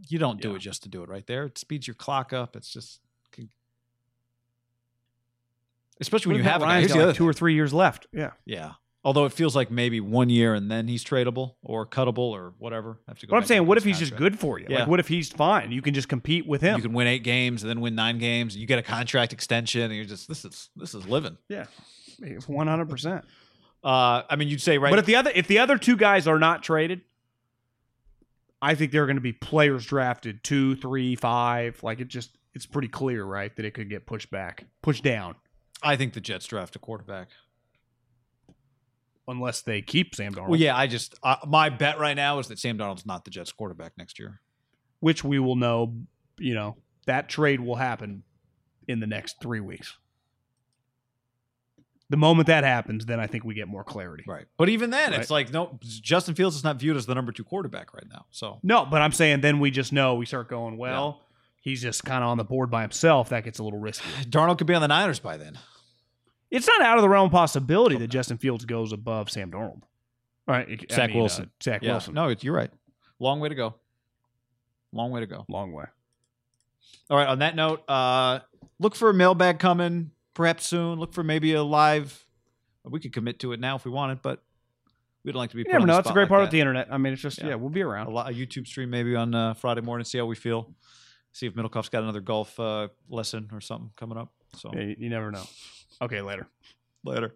S1: You don't do
S2: Yeah.
S1: it just to do it right there. It speeds your clock up. It's just especially when you have.
S2: Ryan's got like two or three years left. Yeah,
S1: Yeah. Although it feels like maybe one year and then he's tradable or cuttable or whatever. I have to go
S2: but I'm saying, what if he's
S1: his
S2: just good for you?
S1: Yeah.
S2: Like, what if he's fine? You can just compete with him.
S1: You can win eight games and then win nine games. And you get a contract extension and you're just this is this is living.
S2: yeah, one hundred percent.
S1: Uh, I mean, you'd say right.
S2: But if the other if the other two guys are not traded, I think there are going to be players drafted two, three, five. Like it just it's pretty clear, right, that it could get pushed back, pushed down,
S1: I think the Jets draft a quarterback.
S2: unless they keep Sam Darnold,
S1: Well, yeah, I just uh, my bet right now is that Sam Darnold's not the Jets quarterback next year.
S2: which we will know. You know that trade will happen in the next three weeks. The moment that happens, then I think we get more clarity.
S1: Right. But even then,
S2: Right.
S1: it's like no Justin Fields is not viewed as the number two quarterback right now. So
S2: No, but I'm saying then we just know we start going well. He's just kind of on the board by himself. That gets a little risky.
S1: Darnold could be on the Niners by then.
S2: It's not out of the realm of possibility that Justin Fields goes above Sam Darnold. All right, I
S1: Zach
S2: mean, uh,
S1: Wilson.
S2: Zach
S1: Yeah.
S2: Wilson.
S1: No, it's, you're right. Long way to go. Long way to go.
S2: Long way.
S1: All right. On that note, uh, look for a mailbag coming perhaps soon. Look for maybe a live. We could commit to it now if we wanted, but we don't like to be.
S2: You never know. It's a great
S1: like
S2: part
S1: that.
S2: of the internet. I mean, it's just
S1: Yeah.
S2: yeah, we'll be
S1: a,
S2: around.
S1: lot, a YouTube stream maybe on uh, Friday morning. See how we feel. See if Middlecoff's got another golf uh, lesson or something coming up. So
S2: Yeah, you, you never know. Okay, later.
S1: later.